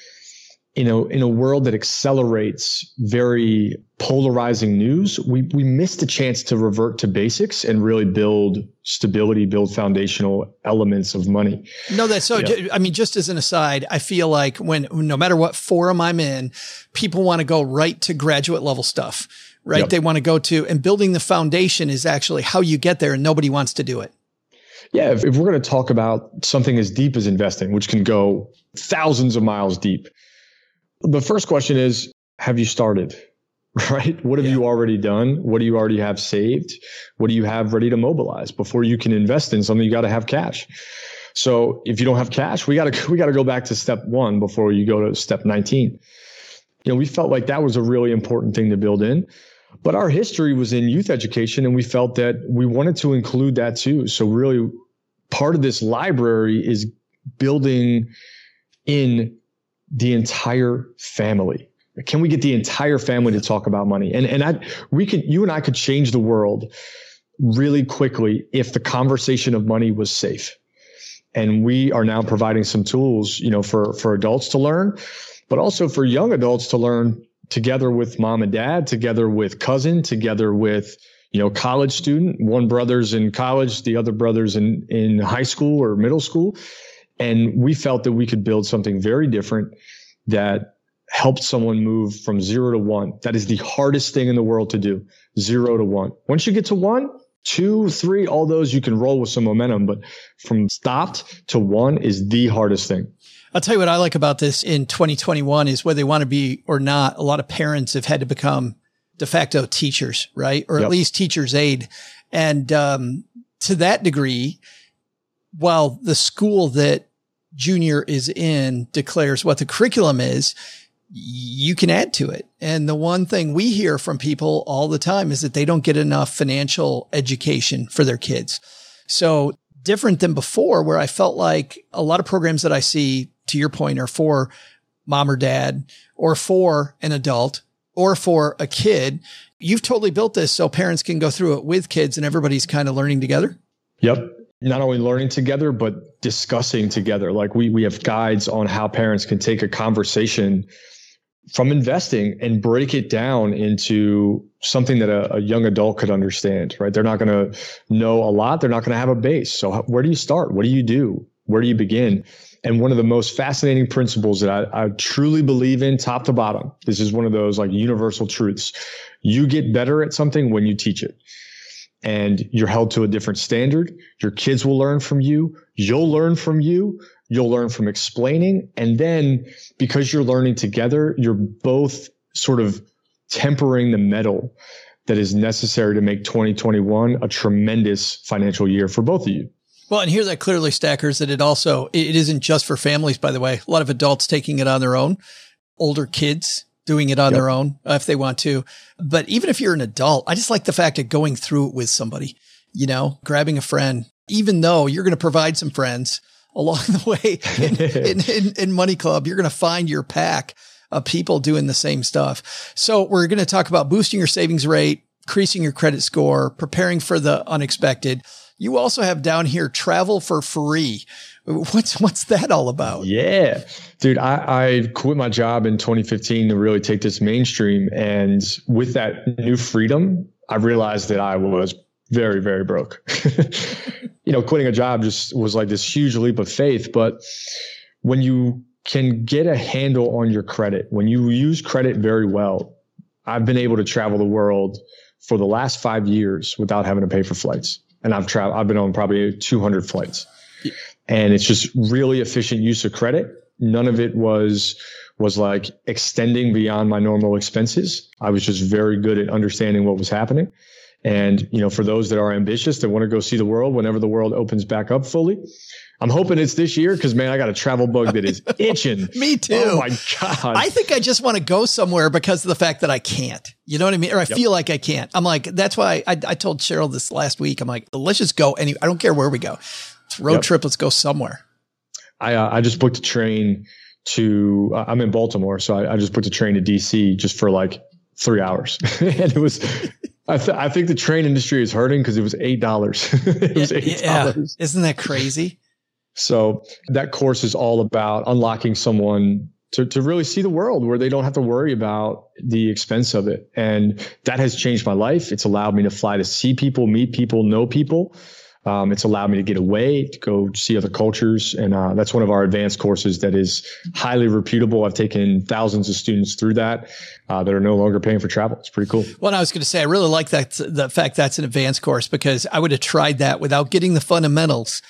you know, in a world that accelerates very polarizing news, we, we missed a chance to revert to basics and really build stability, build foundational elements of money. No, that's so, yeah. I mean, just as an aside, I feel like when, no matter what forum I'm in, people want to go right to graduate level stuff, right? Yep. They want to go to, and building the foundation is actually how you get there and nobody wants to do it. Yeah. If, if we're going to talk about something as deep as investing, which can go thousands of miles deep, the first question is Have you started? Right? What have yeah. you already done? What do you already have saved? What do you have ready to mobilize? Before you can invest in something, you got to have cash. So if you don't have cash, we got to we got to go back to step 1 before you go to step 19. You know, we felt like that was a really important thing to build in. But our history was in youth education and we felt that we wanted to include that too. So really part of this library is building in the entire family? Can we get the entire family to talk about money? And and I we could you and I could change the world really quickly if the conversation of money was safe. And we are now providing some tools, you know, for for adults to learn, but also for young adults to learn together with mom and dad, together with cousin, together with you know college student. One brother's in college, the other brother's in in high school or middle school, and we felt that we could build something very different that helped someone move from zero to one. That is the hardest thing in the world to do. Zero to one. Once you get to one, two, three, all those you can roll with some momentum, but from stopped to one is the hardest thing. I'll tell you what I like about this in 2021 is whether they want to be or not, a lot of parents have had to become de facto teachers, right? Or yep. at least teachers aid. And, um, to that degree, while the school that junior is in declares what the curriculum is, you can add to it. And the one thing we hear from people all the time is that they don't get enough financial education for their kids. So different than before where I felt like a lot of programs that I see to your point are for mom or dad or for an adult or for a kid. You've totally built this so parents can go through it with kids and everybody's kind of learning together. Yep not only learning together but discussing together. Like we we have guides on how parents can take a conversation from investing and break it down into something that a, a young adult could understand right? They're not going to know a lot. They're not going to have a base. So where do you start? What do you do? Where do you begin? And one of the most fascinating principles that I, I truly believe in top to bottom this is one of those like universal truths. You get better at something when you teach it and you're held to a different standard. Your kids will learn from you. You'll learn from you. You'll learn from explaining. And then because you're learning together, you're both sort of tempering the metal that is necessary to make 2021 a tremendous financial year for both of you. Well, and here that clearly stackers that it also, it isn't just for families, by the way. A lot of adults taking it on their own, older kids doing it on yep. their own if they want to. But even if you're an adult, I just like the fact of going through it with somebody, you know, grabbing a friend, even though you're going to provide some friends along the way in, in, in, in Money Club, you're going to find your pack of people doing the same stuff. So we're going to talk about boosting your savings rate, increasing your credit score, preparing for the unexpected. You also have down here travel for free. What's what's that all about? Yeah, dude, I, I quit my job in 2015 to really take this mainstream, and with that new freedom, I realized that I was very very broke. you know, quitting a job just was like this huge leap of faith. But when you can get a handle on your credit, when you use credit very well, I've been able to travel the world for the last five years without having to pay for flights, and I've traveled. I've been on probably 200 flights and it's just really efficient use of credit. None of it was was like extending beyond my normal expenses. I was just very good at understanding what was happening. And, you know, for those that are ambitious that want to go see the world whenever the world opens back up fully, I'm hoping it's this year because man, I got a travel bug that is itching. Me too. Oh my god! I think I just want to go somewhere because of the fact that I can't. You know what I mean? Or I Yep. feel like I can't. I'm like, that's why I, I told Cheryl this last week. I'm like, let's just go any. I don't care where we go. Road Yep. trip. Let's go somewhere. I uh, I just booked a train to. Uh, I'm in Baltimore, so I, I just booked a train to DC just for like three hours, and it was. I, th- I think the train industry is hurting because it was eight dollars. it was eight Yeah. dollars. Isn't that crazy? So that course is all about unlocking someone to, to really see the world where they don't have to worry about the expense of it. And that has changed my life. It's allowed me to fly to see people, meet people, know people. Um, it's allowed me to get away, to go see other cultures. And uh, that's one of our advanced courses that is highly reputable. I've taken thousands of students through that uh, that are no longer paying for travel. It's pretty cool. Well, and I was going to say, I really like that the fact that's an advanced course because I would have tried that without getting the fundamentals.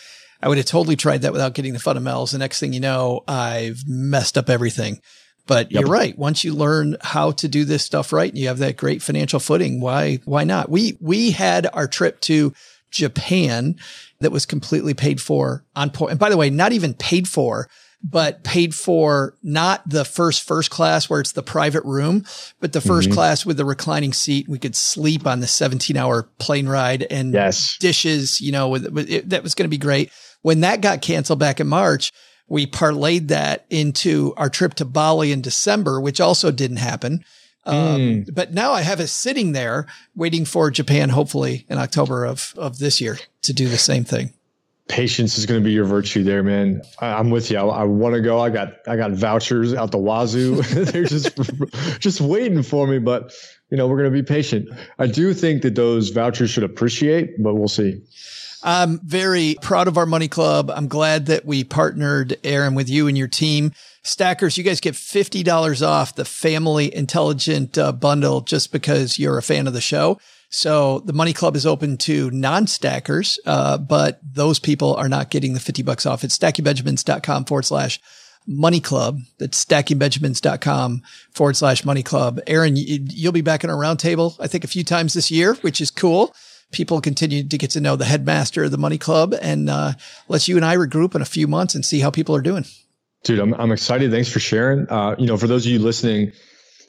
I would have totally tried that without getting the fundamentals. The next thing you know, I've messed up everything. But Yep. you're right. Once you learn how to do this stuff right and you have that great financial footing, why why not? We we had our trip to Japan that was completely paid for on point. And by the way, not even paid for, but paid for not the first first class where it's the private room, but the 1st Mhm. class with the reclining seat. We could sleep on the 17 hour plane ride and Yes. dishes, you know, with, with it, that was going to be great. When that got canceled back in March, we parlayed that into our trip to Bali in December, which also didn't happen. Um, but now I have it sitting there waiting for Japan, hopefully in October of, of this year to do the same thing. patience is going to be your virtue there, man. I, I'm with you. I, I want to go. I got I got vouchers out the wazoo. They're just just waiting for me, but you know we're going to be patient. I do think that those vouchers should appreciate, but we'll see. I'm very proud of our money club. I'm glad that we partnered, Aaron, with you and your team. Stackers, you guys get $50 off the family intelligent uh, bundle just because you're a fan of the show. So the money club is open to non-stackers, uh, but those people are not getting the 50 bucks off. It's stackingbenjamins.com forward slash money club. That's stackingbenjamins.com forward slash money club. Aaron, you, you'll be back in our roundtable, I think a few times this year, which is cool people continue to get to know the headmaster of the money club and uh, let's you and I regroup in a few months and see how people are doing. Dude, I'm, I'm excited. Thanks for sharing. Uh, you know, for those of you listening,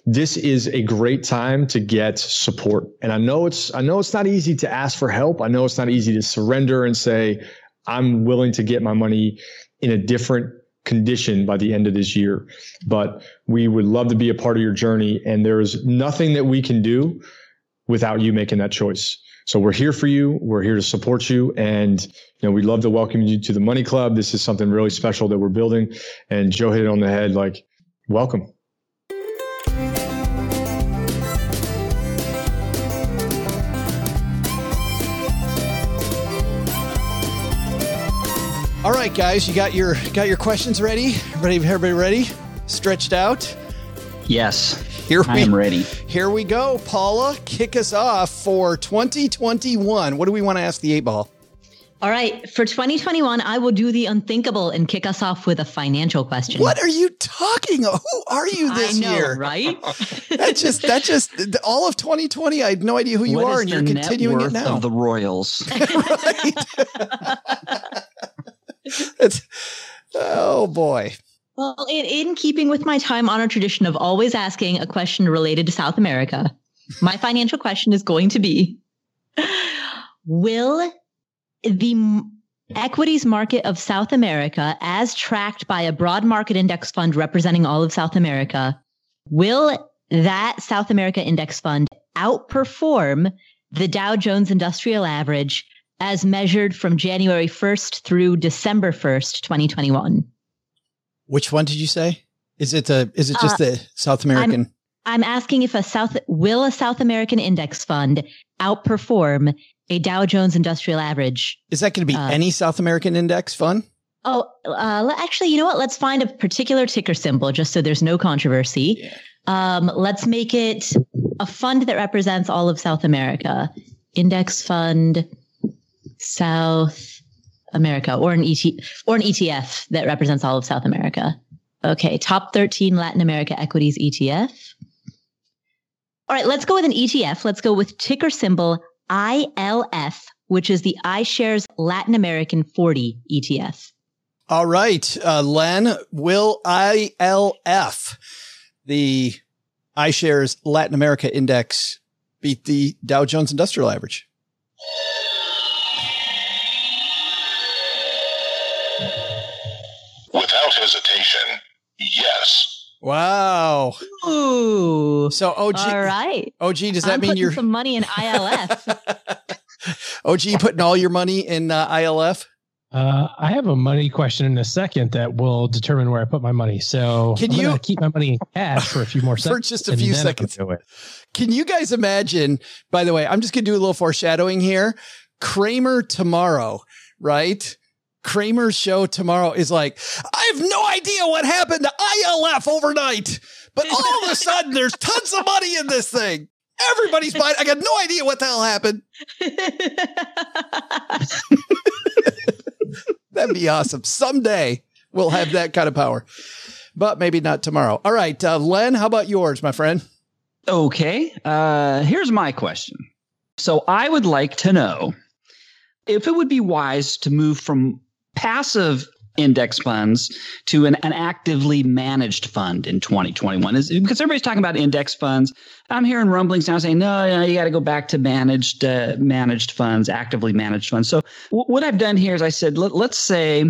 this is a great time to get support. And I know it's, I know it's not easy to ask for help. I know it's not easy to surrender and say, I'm willing to get my money in a different condition by the end of this year. But we would love to be a part of your journey. And there's nothing that we can do without you making that choice. So we're here for you. We're here to support you. And, you know, we'd love to welcome you to the Money Club. This is something really special that we're building. And Joe hit it on the head. Like, welcome. All right, guys, you got your got your questions ready? Ready? Everybody ready? Stretched out. Yes. Here we I am ready. Here we go, Paula. Kick us off for 2021. What do we want to ask the eight ball? All right. For 2021, I will do the unthinkable and kick us off with a financial question. What are you talking? Who are you this I know, year? right? that just that just all of 2020. I had no idea who you What are, and you're net continuing it now. of the Royals. It's, oh boy. Well, in, in keeping with my time honored tradition of always asking a question related to South America, my financial question is going to be Will the equities market of South America, as tracked by a broad market index fund representing all of South America, will that South America index fund outperform the Dow Jones Industrial Average as measured from January 1st through December 1st, 2021? Which one did you say? Is it the is it just Uh, the South American? I'm asking if a South will a South American index fund outperform a Dow Jones Industrial Average? is that going to be uh, any South American index fund? Oh, uh, actually, you know what? Let's find a particular ticker symbol just so there's no controversy. Um, let's make it a fund that represents all of South America. Index fund South America or an ET or an ETF that represents all of South America. Okay, top 13 Latin America equities ETF. All right, let's go with an ETF. Let's go with ticker symbol ILF, which is the iShares Latin American 40 ETF. All right, uh, Len, will ILF, the iShares Latin America Index, beat the Dow Jones Industrial Average? Without hesitation, yes. Wow. Ooh. So OG. All right. OG, does that I'm mean putting you're some money in ILF? OG you putting all your money in uh, ILF? Uh, I have a money question in a second that will determine where I put my money. So Can I'm you- keep my money in cash for a few more seconds? For just a few seconds. it. Can you guys imagine? By the way, I'm just going to do a little foreshadowing here. Cramer tomorrow, right? Cramer's show tomorrow is like, I have no idea what happened to ILF overnight, but all of a sudden there's tons of money in this thing. Everybody's buying. I got no idea what the hell happened. That'd be awesome. Someday we'll have that kind of power, but maybe not tomorrow. All right, uh, Len, how about yours, my friend? Okay. Uh, here's my question. So I would like to know if it would be wise to move from passive index funds to an, an actively managed fund in 2021 is because everybody's talking about index funds i'm hearing rumblings now saying no, you got to go back to managed uh, managed funds actively managed funds. So w- what i've done here is i said let, let's say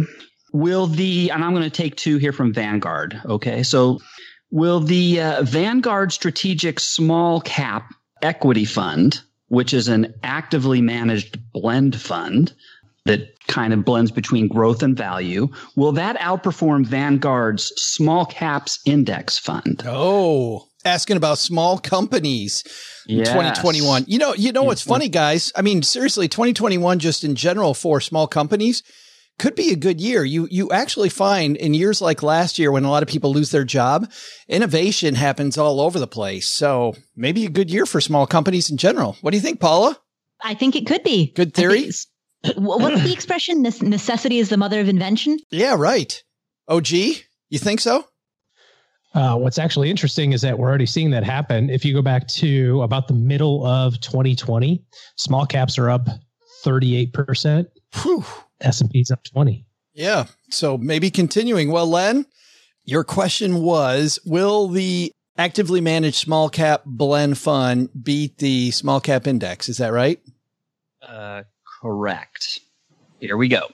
will the and i'm going to take two here from vanguard okay? So will the uh, vanguard strategic small cap equity fund which is an actively managed blend fund that kind of blends between growth and value. Will that outperform Vanguard's small caps index fund? Oh, asking about small companies in Yes. 2021. You know, you know what's mm-hmm. funny, guys? I mean, seriously, 2021 just in general for small companies could be a good year. You you actually find in years like last year when a lot of people lose their job, innovation happens all over the place. So maybe a good year for small companies in general. What do you think, Paula? I think it could be. Good theory. Wh- What's the expression? This necessity is the mother of invention. Yeah, right. OG, you think so? Uh, what's actually interesting is that we're already seeing that happen. If you go back to about the middle of 2020, small caps are up 38%. S&P's up 20. Yeah. So maybe continuing. Well, Len, your question was Will the actively managed small cap blend fund beat the small cap index? Is that right? Uh, correct. Here we go.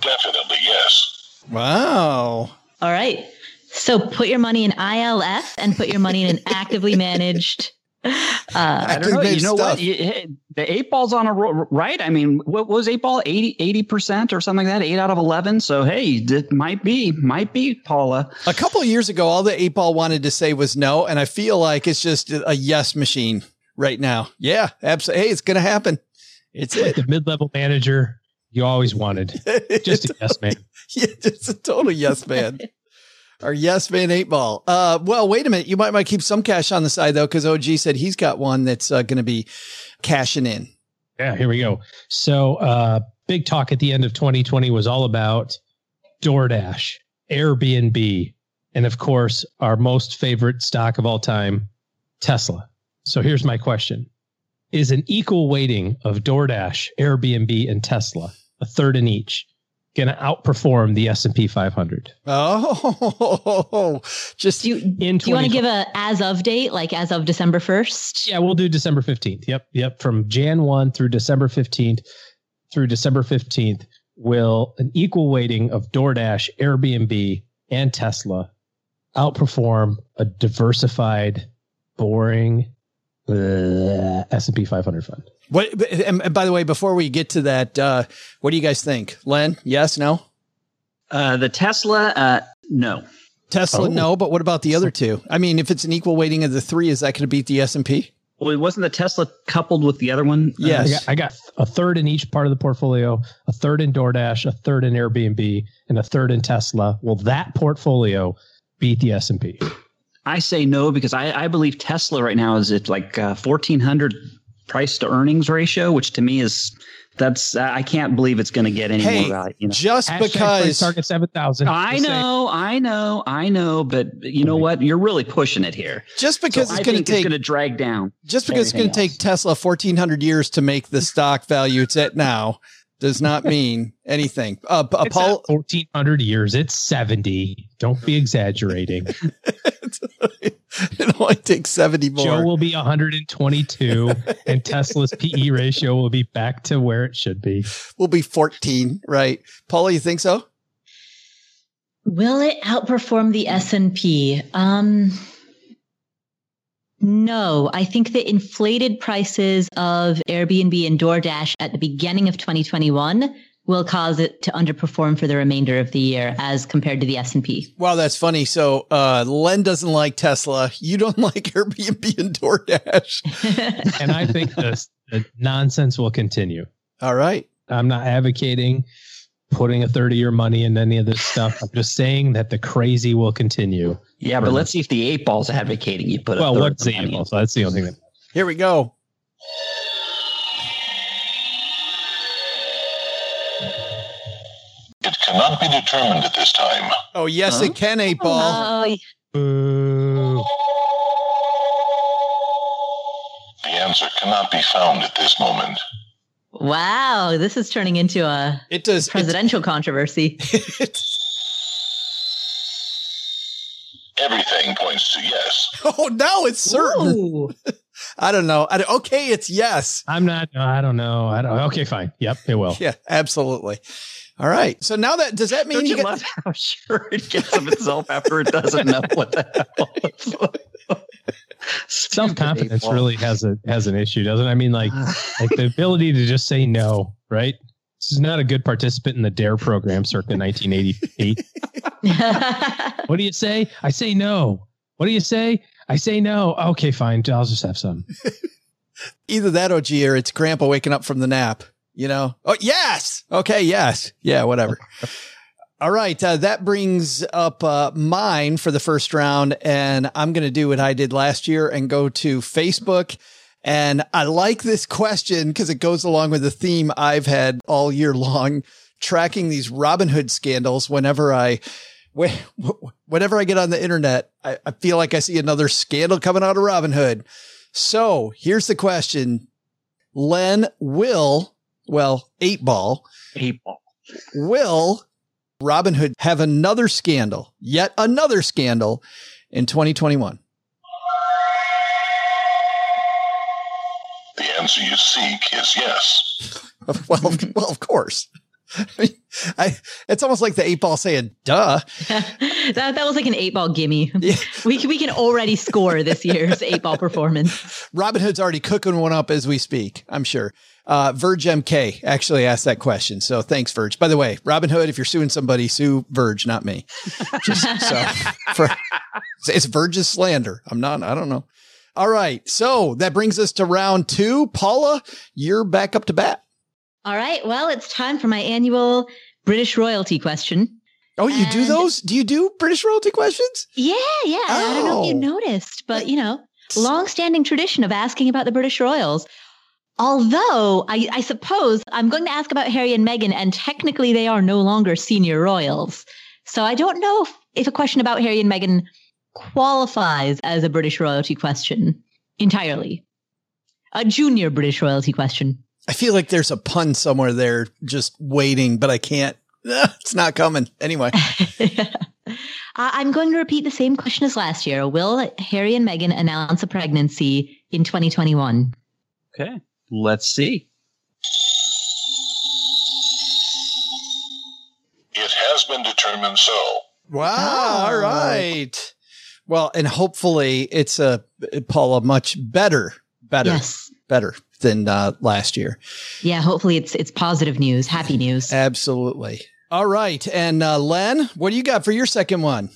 Definitely yes. Wow. All right. So put your money in ILF and put your money in an actively managed. Uh, I don't know. You know what? You- hey, the eight ball's on a roll, right. I mean, what was eight ball? 80 percent or something like that. Eight out of eleven. So hey, it might be, might be Paula. A couple of years ago, all the eight ball wanted to say was no. And I feel like it's just a yes machine right now. Yeah, absolutely. Hey, it's going to happen. It's it. The mid-level manager you always wanted. Just a yes man. yeah, just a total yes man. Our yes man eight ball. Uh, well, wait a minute. You might might keep some cash on the side though, because OG said he's got one that's uh, going to be cashing in. Yeah, here we go. So, uh, big talk at the end of 2020 was all about DoorDash, Airbnb, and of course, our most favorite stock of all time, Tesla. So, here's my question Is an equal weighting of DoorDash, Airbnb, and Tesla, a third in each, going to outperform the S&P 500? Oh, just do you, in do you want to give a as of date, like as of December first? Yeah, we'll do December 15th. Yep. Yep. From Jan 1 through December 15th through December 15th will an equal weighting of DoorDash, Airbnb, and Tesla outperform a diversified, boring uh, S&P 500 fund. What? And and by the way, before we get to that, uh, what do you guys think, Len? Yes, no. Uh, the Tesla, uh, no. Tesla, Oh. no. But what about the other two? I mean, if it's an equal weighting of the three, is that going to beat the S and P? Well, it wasn't the Tesla coupled with the other one? Uh, I got, I got a third in each part of the portfolio, a third in DoorDash, a third in Airbnb, and a third in Tesla. Will that portfolio beat the S&P? I say no because I, I believe Tesla right now is at like uh, fourteen hundred price to earnings ratio, which to me is That's uh, I can't believe it's going to get any Hey, more value. You know? just Hashtag because target seven thousand. I know, I know, I know, but you know what? You're really pushing it here. just because So it's going to think take it's going to drag down. just because it's going to take Tesla 1400 years to make the stock value it's at now does not mean anything. Uh, P- It's Paul, not fourteen hundred years. It's seventy. Don't be exaggerating. it only takes 70 more. Joe will be 122, and Tesla's PE ratio will be back to where it should be. will be 14, right? Paula, you think so? Will it outperform the S&P? Um no, I think the inflated prices of Airbnb and DoorDash at the beginning of 2021 will cause it to underperform for the remainder of the year as compared to the S&P. Wow, that's funny. So, uh, Len doesn't like Tesla. You don't like Airbnb and DoorDash. And I think this the nonsense will continue. All right. I'm not advocating putting a 30 year money in any of this stuff. I'm just saying that the crazy will continue. Yeah, but let's see if the eight ball's advocating you put. a Well, third what's the money in. able? So that's the only thing that Here we go. It cannot be determined at this time. Oh, yes, it can, eight ball. Oh, Boo. The answer cannot be found at this moment. Wow, this is turning into a It does. presidential controversy. Everything points to yes. oh, no, it's certain. I don't know. I, okay, it's yes. I'm not, I don't know. I don't, okay, fine. Yep, it will. Yeah, absolutely. All right. So now that does that mean Don't you you get love how sure it gets of itself after it doesn't know what the hell? Self confidence really has a has an issue, doesn't it? I mean, like like the ability to just say no, right? This is not a good participant in the DARE program circa 1988. what do you say? I say no. What do you say? I say no. Okay, fine. I'll just have some. either that or G or it's grandpa waking up from the nap, you know? Oh, yes. Okay. Yes. Yeah. Whatever. All right. Uh, that brings up uh, mine for the first round. And I'm going to do what I did last year and go to Facebook. And I like this question because it goes along with the theme I've had all year long, tracking these Robin Hood scandals whenever I. wh- wh- Whenever I get on the internet, I, I feel like I see another scandal coming out of Robin Hood. So here's the question. Len will, well, eight ball, Eight ball. will Robin Hood have another scandal, yet another scandal in 2021? The answer you seek is yes. well, well, of course. I, it's almost like the eight ball saying, duh. that, that was like an eight ball gimme. We, can- we can already score this year's eight ball performance. Robin Hood's already cooking one up as we speak, I'm sure. Uh, Verge MK actually asked that question. So thanks, Verge. By the way, Robin Hood, if you're suing somebody, sue Verge, not me. Just so for, it's Verge's slander. I'm not, I don't know. All right. So that brings us to round two. Paula, you're back up to bat. All right. Well, it's time for my annual British royalty question. Oh, you do those? Do you do British royalty questions? Yeah, yeah. I don't know if you Oh. noticed, but you know, long-standing tradition of asking about the British royals. Although I, I suppose I'm going to ask about Harry and Meghan, and technically they are no longer senior royals. So I don't know if, if a question about Harry and Meghan qualifies as a British royalty question entirely. A junior British royalty question. I feel like there's a pun somewhere there just waiting, but I can't. It's not coming. Anyway. Uh, I'm going to repeat the same question as last year. Will Harry and Meghan announce a pregnancy in 2021? Okay, let's see. It has been determined so. Wow. All right. Well, and hopefully it's a Paula much better, better, Yes. better than uh, last year. Yeah, hopefully it's it's positive news, happy news. Absolutely. All right. And uh, Len, what do you got for your second one?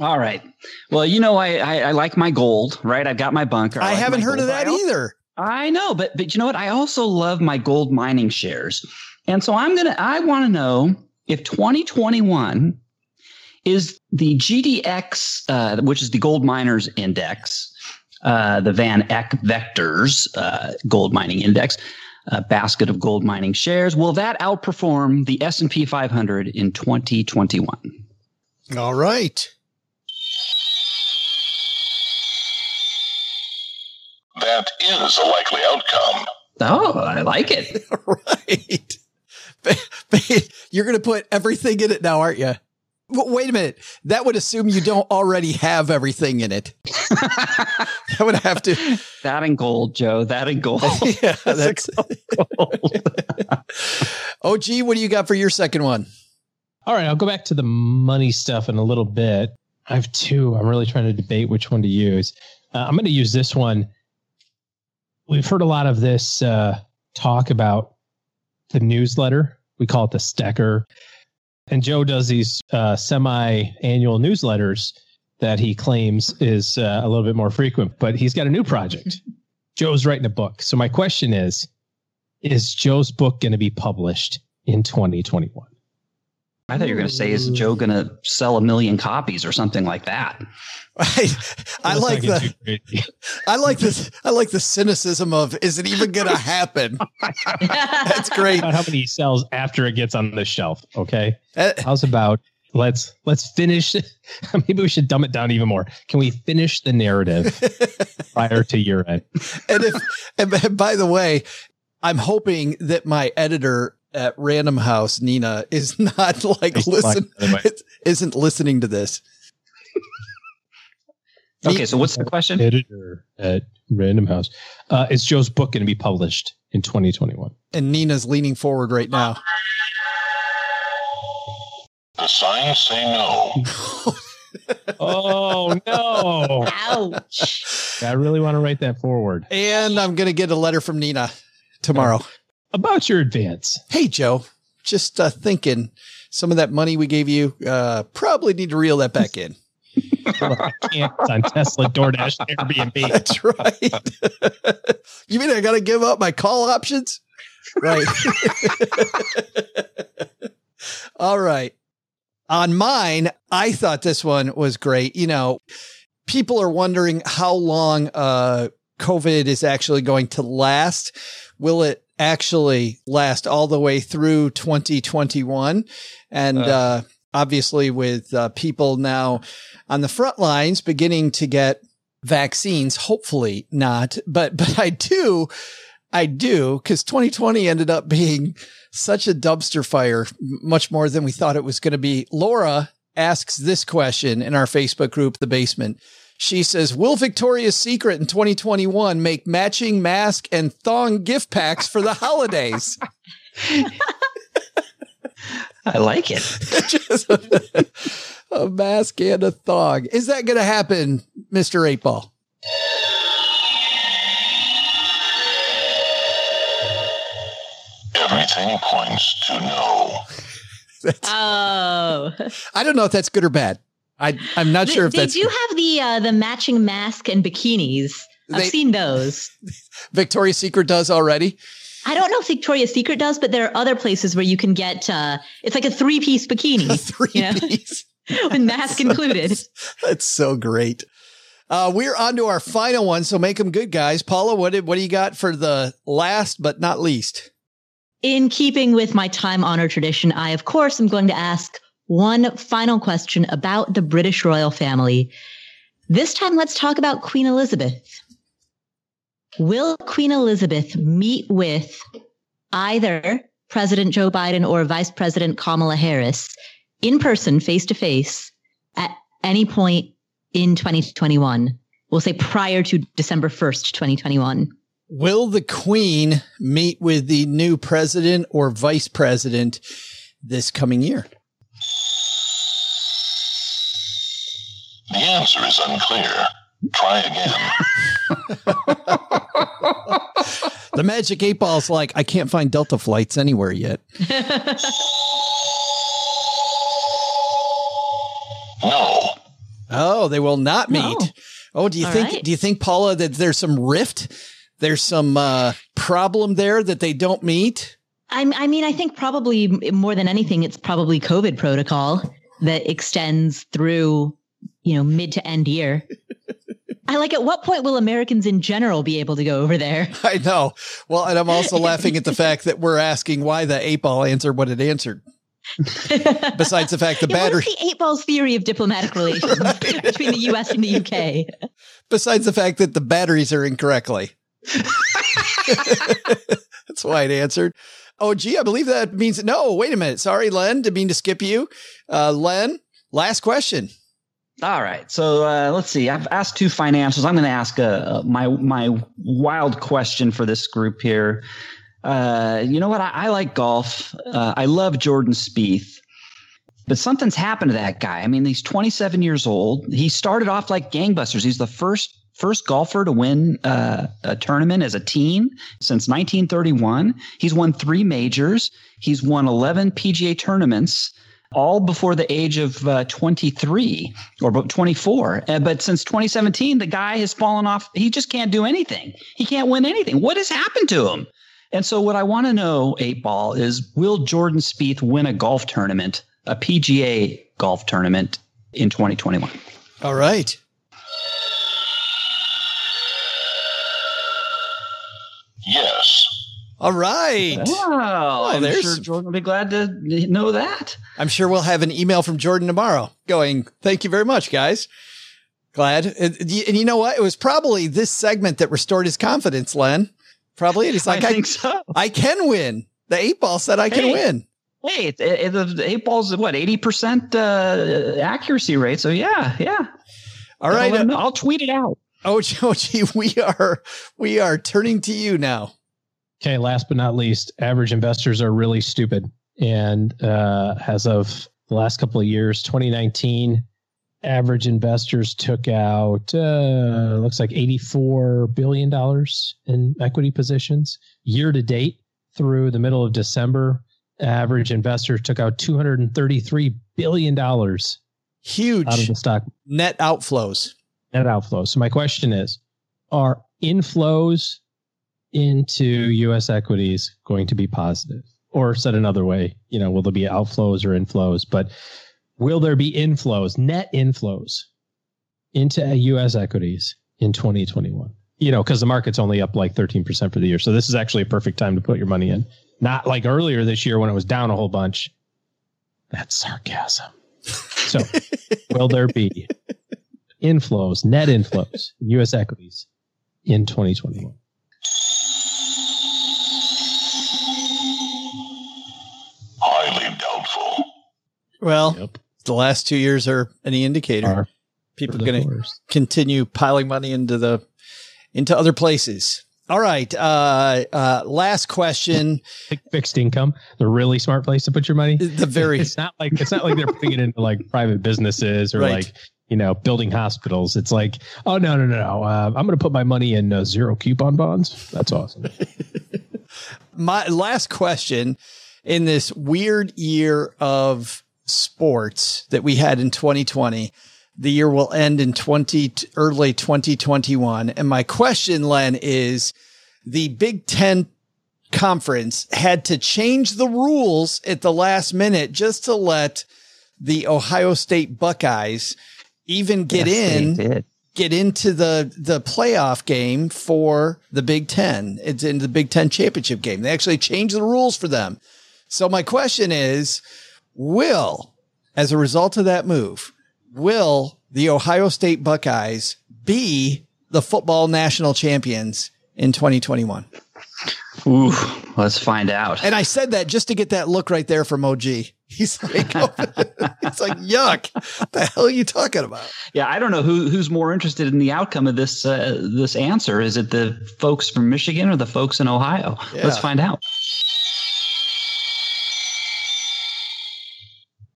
All right. Well, you know, I, I, I like my gold, right? I've got my bunker. I, like haven't my heard of that I either. I know, but but you know what? I also love my gold mining shares, and so I'm gonna. I want to know if 2021 is the GDX, uh, which is the gold miners index, uh, the Van Eck Vectors uh, gold mining index. uh, basket of gold mining shares. Will that outperform the S&P 500 in 2021? All right. That is a likely outcome. Oh, I like it. right. You're going to put everything in it now, aren't you? Wait a minute. That would assume you don't already have everything in it. that would have to. That and gold, Joe. That and gold. yeah, that's gold. oh, gee, what do you got for your second one? All right, I'll go back to the money stuff in a little bit. I have two. I'm really trying to debate which one to use. Uh, I'm going to use this one. We've heard a lot of this uh, talk about the newsletter. We call it the Stecker. And Joe does these uh, semi-annual newsletters that he claims is uh, a little bit more frequent, but he's got a new project. Joe's writing a book. So my question is, is Joe's book going to be published in 2021? I thought you were going to say, is Joe going to sell a million copies or something like that? I, I like the, I like this. I like the cynicism of, is it even going to happen? That's great. About how many he sells after it gets on the shelf. Okay. Uh, How's about let's, let's finish. Maybe we should dumb it down even more. Can we finish the narrative prior to year end? And if, and by the way, I'm hoping that my editor at Random House, Nina, is not like listen, isn't listening to this. okay, so what's the question? Editor at Random House. Uh, is Joe's book going to be published in 2021? And Nina's leaning forward right now. The signs say no. oh no! Ouch! I really want to write that forward. And I'm going to get a letter from Nina tomorrow about your advance. Hey, Joe, just uh, thinking some of that money we gave you, uh, probably need to reel that back in. I can't on Tesla, DoorDash, Airbnb. That's right. you mean I got to give up my call options? Right. All right. On mine, I thought this one was great. You know, people are wondering how long uh, COVID is actually going to last. Will it actually last all the way through 2021? And uh, uh, obviously, with uh, people now on the front lines beginning to get vaccines, hopefully not. But but I do, I do, because 2020 ended up being such a dumpster fire, much more than we thought it was going to be. Laura asks this question in our Facebook group, The Basement. She says, Will Victoria's Secret in 2021 make matching mask and thong gift packs for the holidays? I like it. Just a, a, mask and a thong. Is that going to happen, Mr. Eight Ball? Everything points to no. oh. I don't know if that's good or bad. I I'm not they, sure if they do have the uh, the matching mask and bikinis. I've They- seen those. Victoria's Secret does already. I don't know if Victoria's Secret does, but there are other places where you can get. Uh, it's like a three piece bikini, three you know? piece with mask included. That's so great. Uh, we're on to our final one, so make them good, guys. Paula, what did, what do you got for the last but not least? In keeping with my time honored tradition, I of course am going to ask one final question about the British royal family. This time, let's talk about Queen Elizabeth. Will Queen Elizabeth meet with either President Joe Biden or Vice President Kamala Harris in person, face to face, at any point in 2021? We'll say prior to December 1st, 2021. Will the Queen meet with the new president or vice president this coming year? The answer is unclear. Try again. The Magic Eight Ball's like, I can't find Delta flights anywhere yet. no. Oh, they will not meet. No. Oh, do you All think? right. Do you think Paula that there's some rift? There's some uh, problem there that they don't meet. I, I mean, I think probably more than anything, it's probably COVID protocol that extends through, you know, mid to end year. I like at what point will Americans in general be able to go over there? I know. Well, and I'm also laughing at the fact that we're asking why the eight ball answered what it answered. Besides the fact the Yeah, battery, the eight balls theory of diplomatic relations between the US and the UK? besides the fact that the batteries are incorrectly. That's why it answered. Oh, gee, I believe that means no. Wait a minute. Sorry, Len. Didn't mean to skip you. Uh, Len, last question. All right. So uh, let's see. I've asked two financials. I'm going to ask uh, my my wild question for this group here. Uh, you know what? I, I like golf. Uh, I love Jordan Spieth. But something's happened to that guy. I mean, he's 27 years old. He started off like gangbusters. He's the first first golfer to win uh, a tournament as a teen since 1931. He's won three majors. He's won 11 PGA tournaments, all before the age of uh, 23 or about 24. Uh, but since 2017, the guy has fallen off. He just can't do anything. He can't win anything. What has happened to him? And so, what I want to know, eight ball, is will Jordan Spieth win a golf tournament, a PGA golf tournament in 2021? All right. All right. Wow. I'm there's- sure Jordan will be glad to know that. I'm sure we'll have an email from Jordan tomorrow going, thank you very much, guys. Glad. And, and you know what? It was probably this segment that restored his confidence, Len. Probably. He's like, I think so. I can win. The eight ball said I can win. Hey, it, it, the eight balls, what, 80% uh, accuracy rate. So, yeah, yeah. All right. I'll, let. I'll tweet it out. Oh, gee, we are, we are turning to you now. Okay, last but not least, average investors are really stupid. And uh, as of the last couple of years, 2019, average investors took out uh, looks like 84 billion dollars in equity positions year to date through the middle of December. Average investors took out 233 billion dollars Huge out of the stock net outflows. net outflows. So my question is, are inflows into U.S. equities going to be positive? Or said another way, you know, will there be outflows or inflows? But will there be inflows, net inflows into U.S. equities in 2021? You know, because the market's only up like 13% for the year. So this is actually a perfect time to put your money in. Not like earlier this year when it was down a whole bunch. That's sarcasm. So will there be inflows, net inflows, in U.S. equities in 2021? Well, the last two years are any indicator. People are going to continue piling money into the into other places. All right. Uh, uh, last question. Fixed income, the really smart place to put your money. The very. it's not like it's not like they're putting it into like private businesses or Right. like you know building hospitals. It's like, oh no no no no, uh, I'm going to put my money in uh, zero coupon bonds. That's awesome. My last question in this weird year of sports that we had in 2020. The year will end in 20 early 2021. And my question, Len, is the Big Ten conference had to change the rules at the last minute just to let the Ohio State Buckeyes even get Yes, in get into the the playoff game for the Big Ten. It's in the Big Ten championship game. They actually changed the rules for them. So my question is, will, as a result of that move, will the Ohio State Buckeyes be the football national champions in 2021? Ooh, let's find out. And I said that just to get that look right there from OG. He's like, it's like, yuck. What the hell are you talking about? Yeah, I don't know who who's more interested in the outcome of this uh, this answer. Is it the folks from Michigan or the folks in Ohio? Let's find out.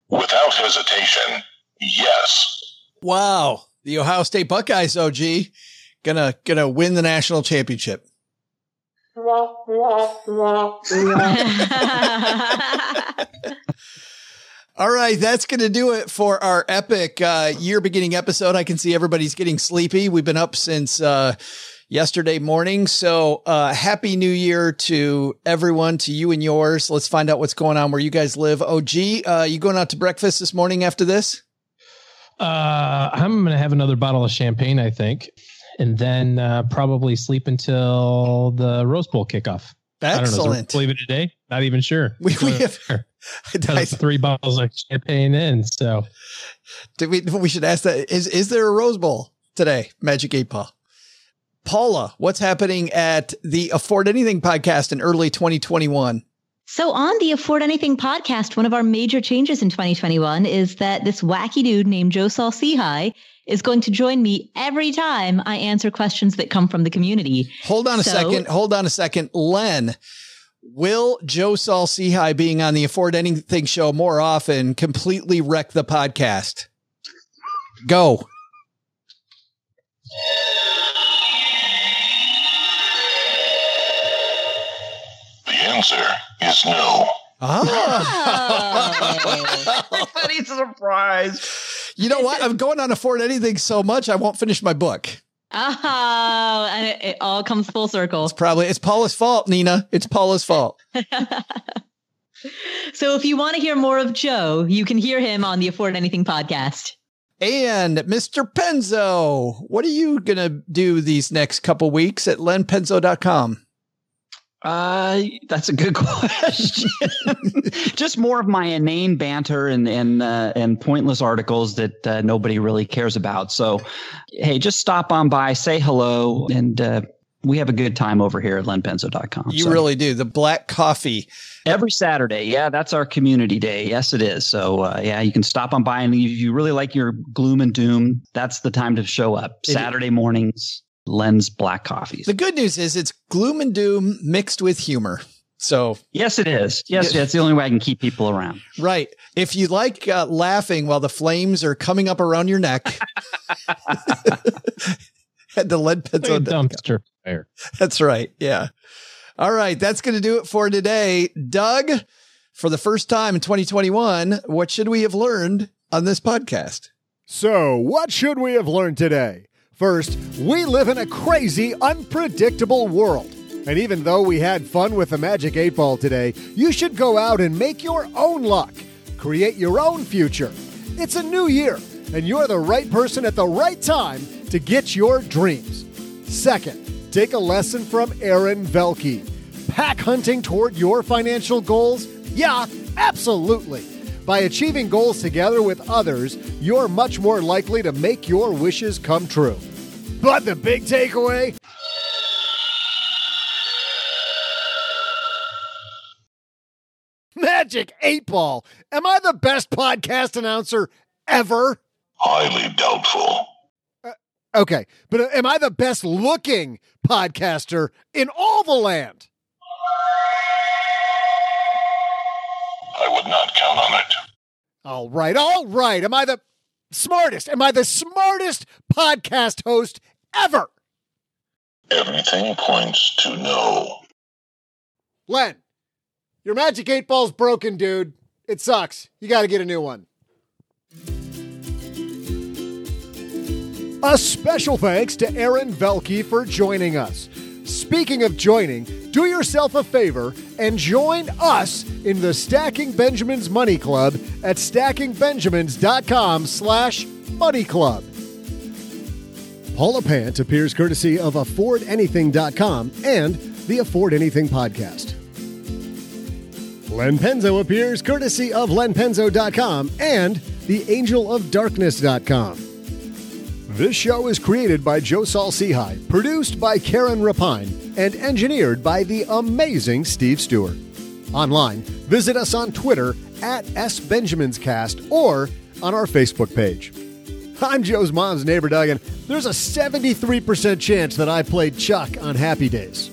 Without hesitation, yes. Wow. The Ohio State Buckeyes, OG, gonna, gonna win the national championship. All right, that's going to do it for our epic uh, year beginning episode. I can see everybody's getting sleepy. We've been up since uh, yesterday morning. So, uh, happy new year to everyone, to you and yours. Let's find out what's going on where you guys live. OG, uh, you going out to breakfast this morning after this? Uh, I'm going to have another bottle of champagne, I think. and then uh, probably sleep until the Rose Bowl kickoff. I don't know. Excellent. So leave it today. Not even sure. We, we have Got three bottles of champagne in. So Did we we should ask that is is there a Rose Bowl today? Magic Eight Ball. Paula, what's happening at the Afford Anything podcast in early 2021? So, on the Afford Anything podcast, one of our major changes in 2021 is that this wacky dude named Joe Saul Sehy is going to join me every time I answer questions that come from the community. Hold on a second. Hold on a second. Len, will Joe Saul Sehy being on the Afford Anything show more often completely wreck the podcast? Go. Answer is no. Ah. Everybody's surprised. You know what? I'm going on Afford Anything so much I won't finish my book. Oh, and it, it all comes full circle. It's probably it's Paula's fault, Nina. It's Paula's fault. So, if you want to hear more of Joe, you can hear him on the Afford Anything podcast. And Mr. Penzo, what are you going to do these next couple weeks at lenpenzo.com? Uh, that's a good question. Just more of my inane banter and and uh, and pointless articles that uh, nobody really cares about. So, hey, just stop on by, say hello, and uh, we have a good time over here at lenpenzo.com. You So, really do. The black coffee. every Saturday. Yeah, that's our community day. Yes, it is. So, uh, yeah, you can stop on by, and if you really like your gloom and doom, that's the time to show up. It- Saturday mornings, Len's Black Coffees. The good news is it's gloom and doom mixed with humor. So, Yes, it is. Yes, Yeah. that's the only way I can keep people around. right. If you like uh, laughing while the flames are coming up around your neck, at the lead like a pencil. dumpster fire. That's right. Yeah. All right. That's going to do it for today. Doug, for the first time in 2021, what should we have learned on this podcast? So, what should we have learned today? First, we live in a crazy, unpredictable world. And even though we had fun with the Magic 8 Ball today, you should go out and make your own luck. Create your own future. It's a new year, and you're the right person at the right time to get your dreams. Second, take a lesson from Aaron Velky. Pack hunting toward your financial goals? Yeah, absolutely. By achieving goals together with others, you're much more likely to make your wishes come true. But the big takeaway? Magic 8 Ball. Am I the best podcast announcer ever? Highly doubtful. Okay, but uh, am I the best looking podcaster in all the land? Not count on it. All right, all right. Am I the smartest? Am I the smartest podcast host ever? Everything points to no. Len, your Magic 8 Ball's broken, dude. It sucks. You got to get a new one. A special thanks to Aaron Velky for joining us. Speaking of joining, do yourself a favor and join us in the Stacking Benjamins Money Club at stackingbenjamins.com slash money club. Paula Pant appears courtesy of AffordAnything.com and the Afford Anything podcast. Len Penzo appears courtesy of lenpenzo.com and theangelofdarkness.com. This show is created by Joe Sehy, produced by Karen Repine, and engineered by the amazing Steve Stewart. Online, visit us on Twitter at SBenjaminsCast or on our Facebook page. I'm Joe's mom's neighbor, Doug, and there's a 73% chance that I played Chuck on Happy Days.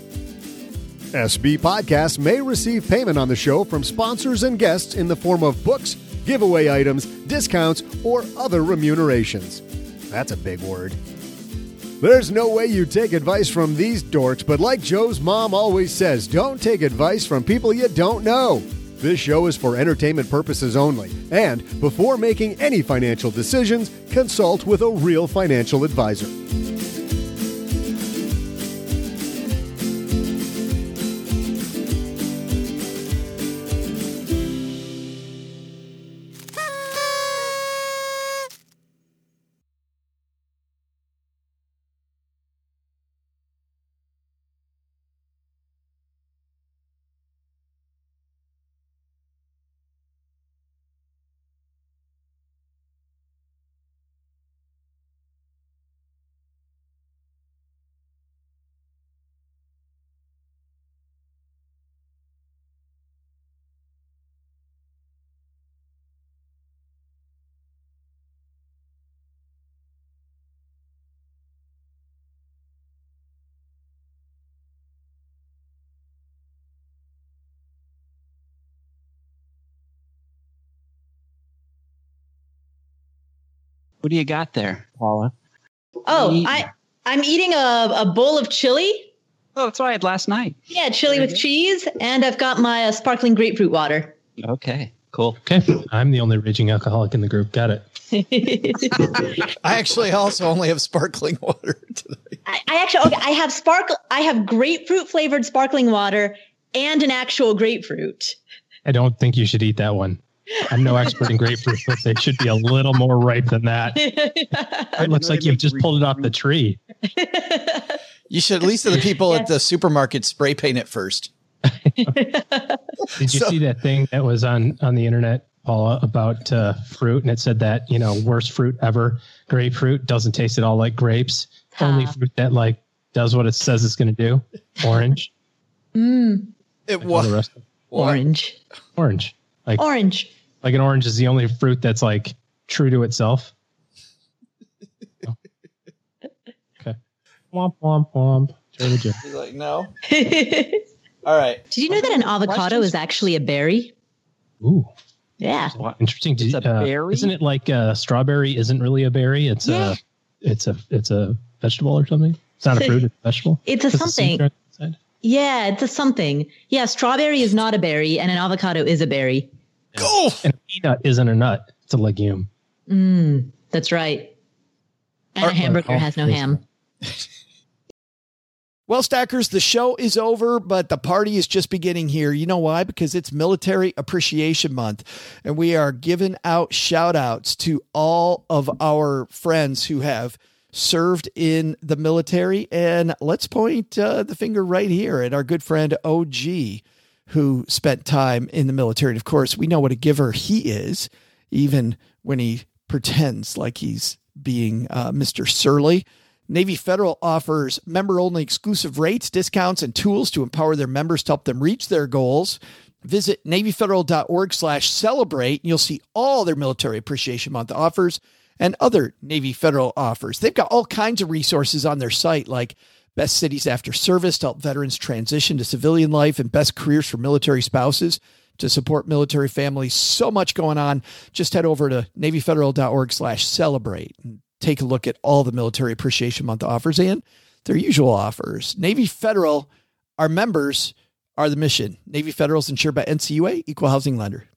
SB Podcasts may receive payment on the show from sponsors and guests in the form of books, giveaway items, discounts, or other remunerations. That's a big word. There's no way you take advice from these dorks, but like Joe's mom always says, don't take advice from people you don't know. This show is for entertainment purposes only, and before making any financial decisions, consult with a real financial advisor. What do you got there, Paula? Oh, I I'm eating a, a bowl of chili. Oh, that's what I had last night. Yeah, chili with cheese, and I've got my uh, sparkling grapefruit water. Okay, cool. Okay, I'm the only raging alcoholic in the group. Got it. I actually also only have sparkling water. I, I actually okay, I have sparkle I have grapefruit flavored sparkling water and an actual grapefruit. I don't think you should eat that one. I'm no expert in grapefruit, but they should be a little more ripe than that. It looks like you've just pulled it off the tree. You should at least have the people at the supermarket spray paint it first. Did you see that thing that was on on the internet, Paula, about uh, fruit? And it said that you know worst fruit ever, grapefruit doesn't taste at all like grapes. Only fruit that like does what it says it's going to do, orange. Mm, It Like all was orange. orange. Like Orange. Like an orange is the only fruit that's like true to itself. Oh. Okay. Womp womp womp. Turtle Jim. He's like, no. All right. Did you know that an avocado is actually a berry? Ooh. Yeah. Interesting. Did, It's a uh, berry? Isn't it like a strawberry? Isn't really a berry. It's Yeah. a it's a it's a vegetable or something. It's not a fruit. It's a vegetable. It's a Does something. grow? Yeah, it's a something. Yeah, strawberry is not a berry, and an avocado is a berry. Go. And a peanut isn't a nut. It's a legume. Mm, that's right. And a hamburger has no ham. Well, Stackers, the show is over, but the party is just beginning here. You know why? Because it's Military Appreciation Month, and we are giving out shout outs to all of our friends who have served in the military. And let's point uh, the finger right here at our good friend OG, who spent time in the military. And of course, we know what a giver he is, even when he pretends like he's being uh, Mr. Surly. Navy Federal offers member only exclusive rates, discounts, and tools to empower their members to help them reach their goals. Visit NavyFederal.org slash celebrate. and You'll see all their Military Appreciation Month offers and other Navy Federal offers. They've got all kinds of resources on their site, like best cities after service to help veterans transition to civilian life and best careers for military spouses to support military families. So much going on. Just head over to NavyFederal.org slash celebrate and take a look at all the Military Appreciation Month offers and their usual offers. Navy Federal, our members are the mission. Navy Federal is insured by NCUA, Equal Housing Lender.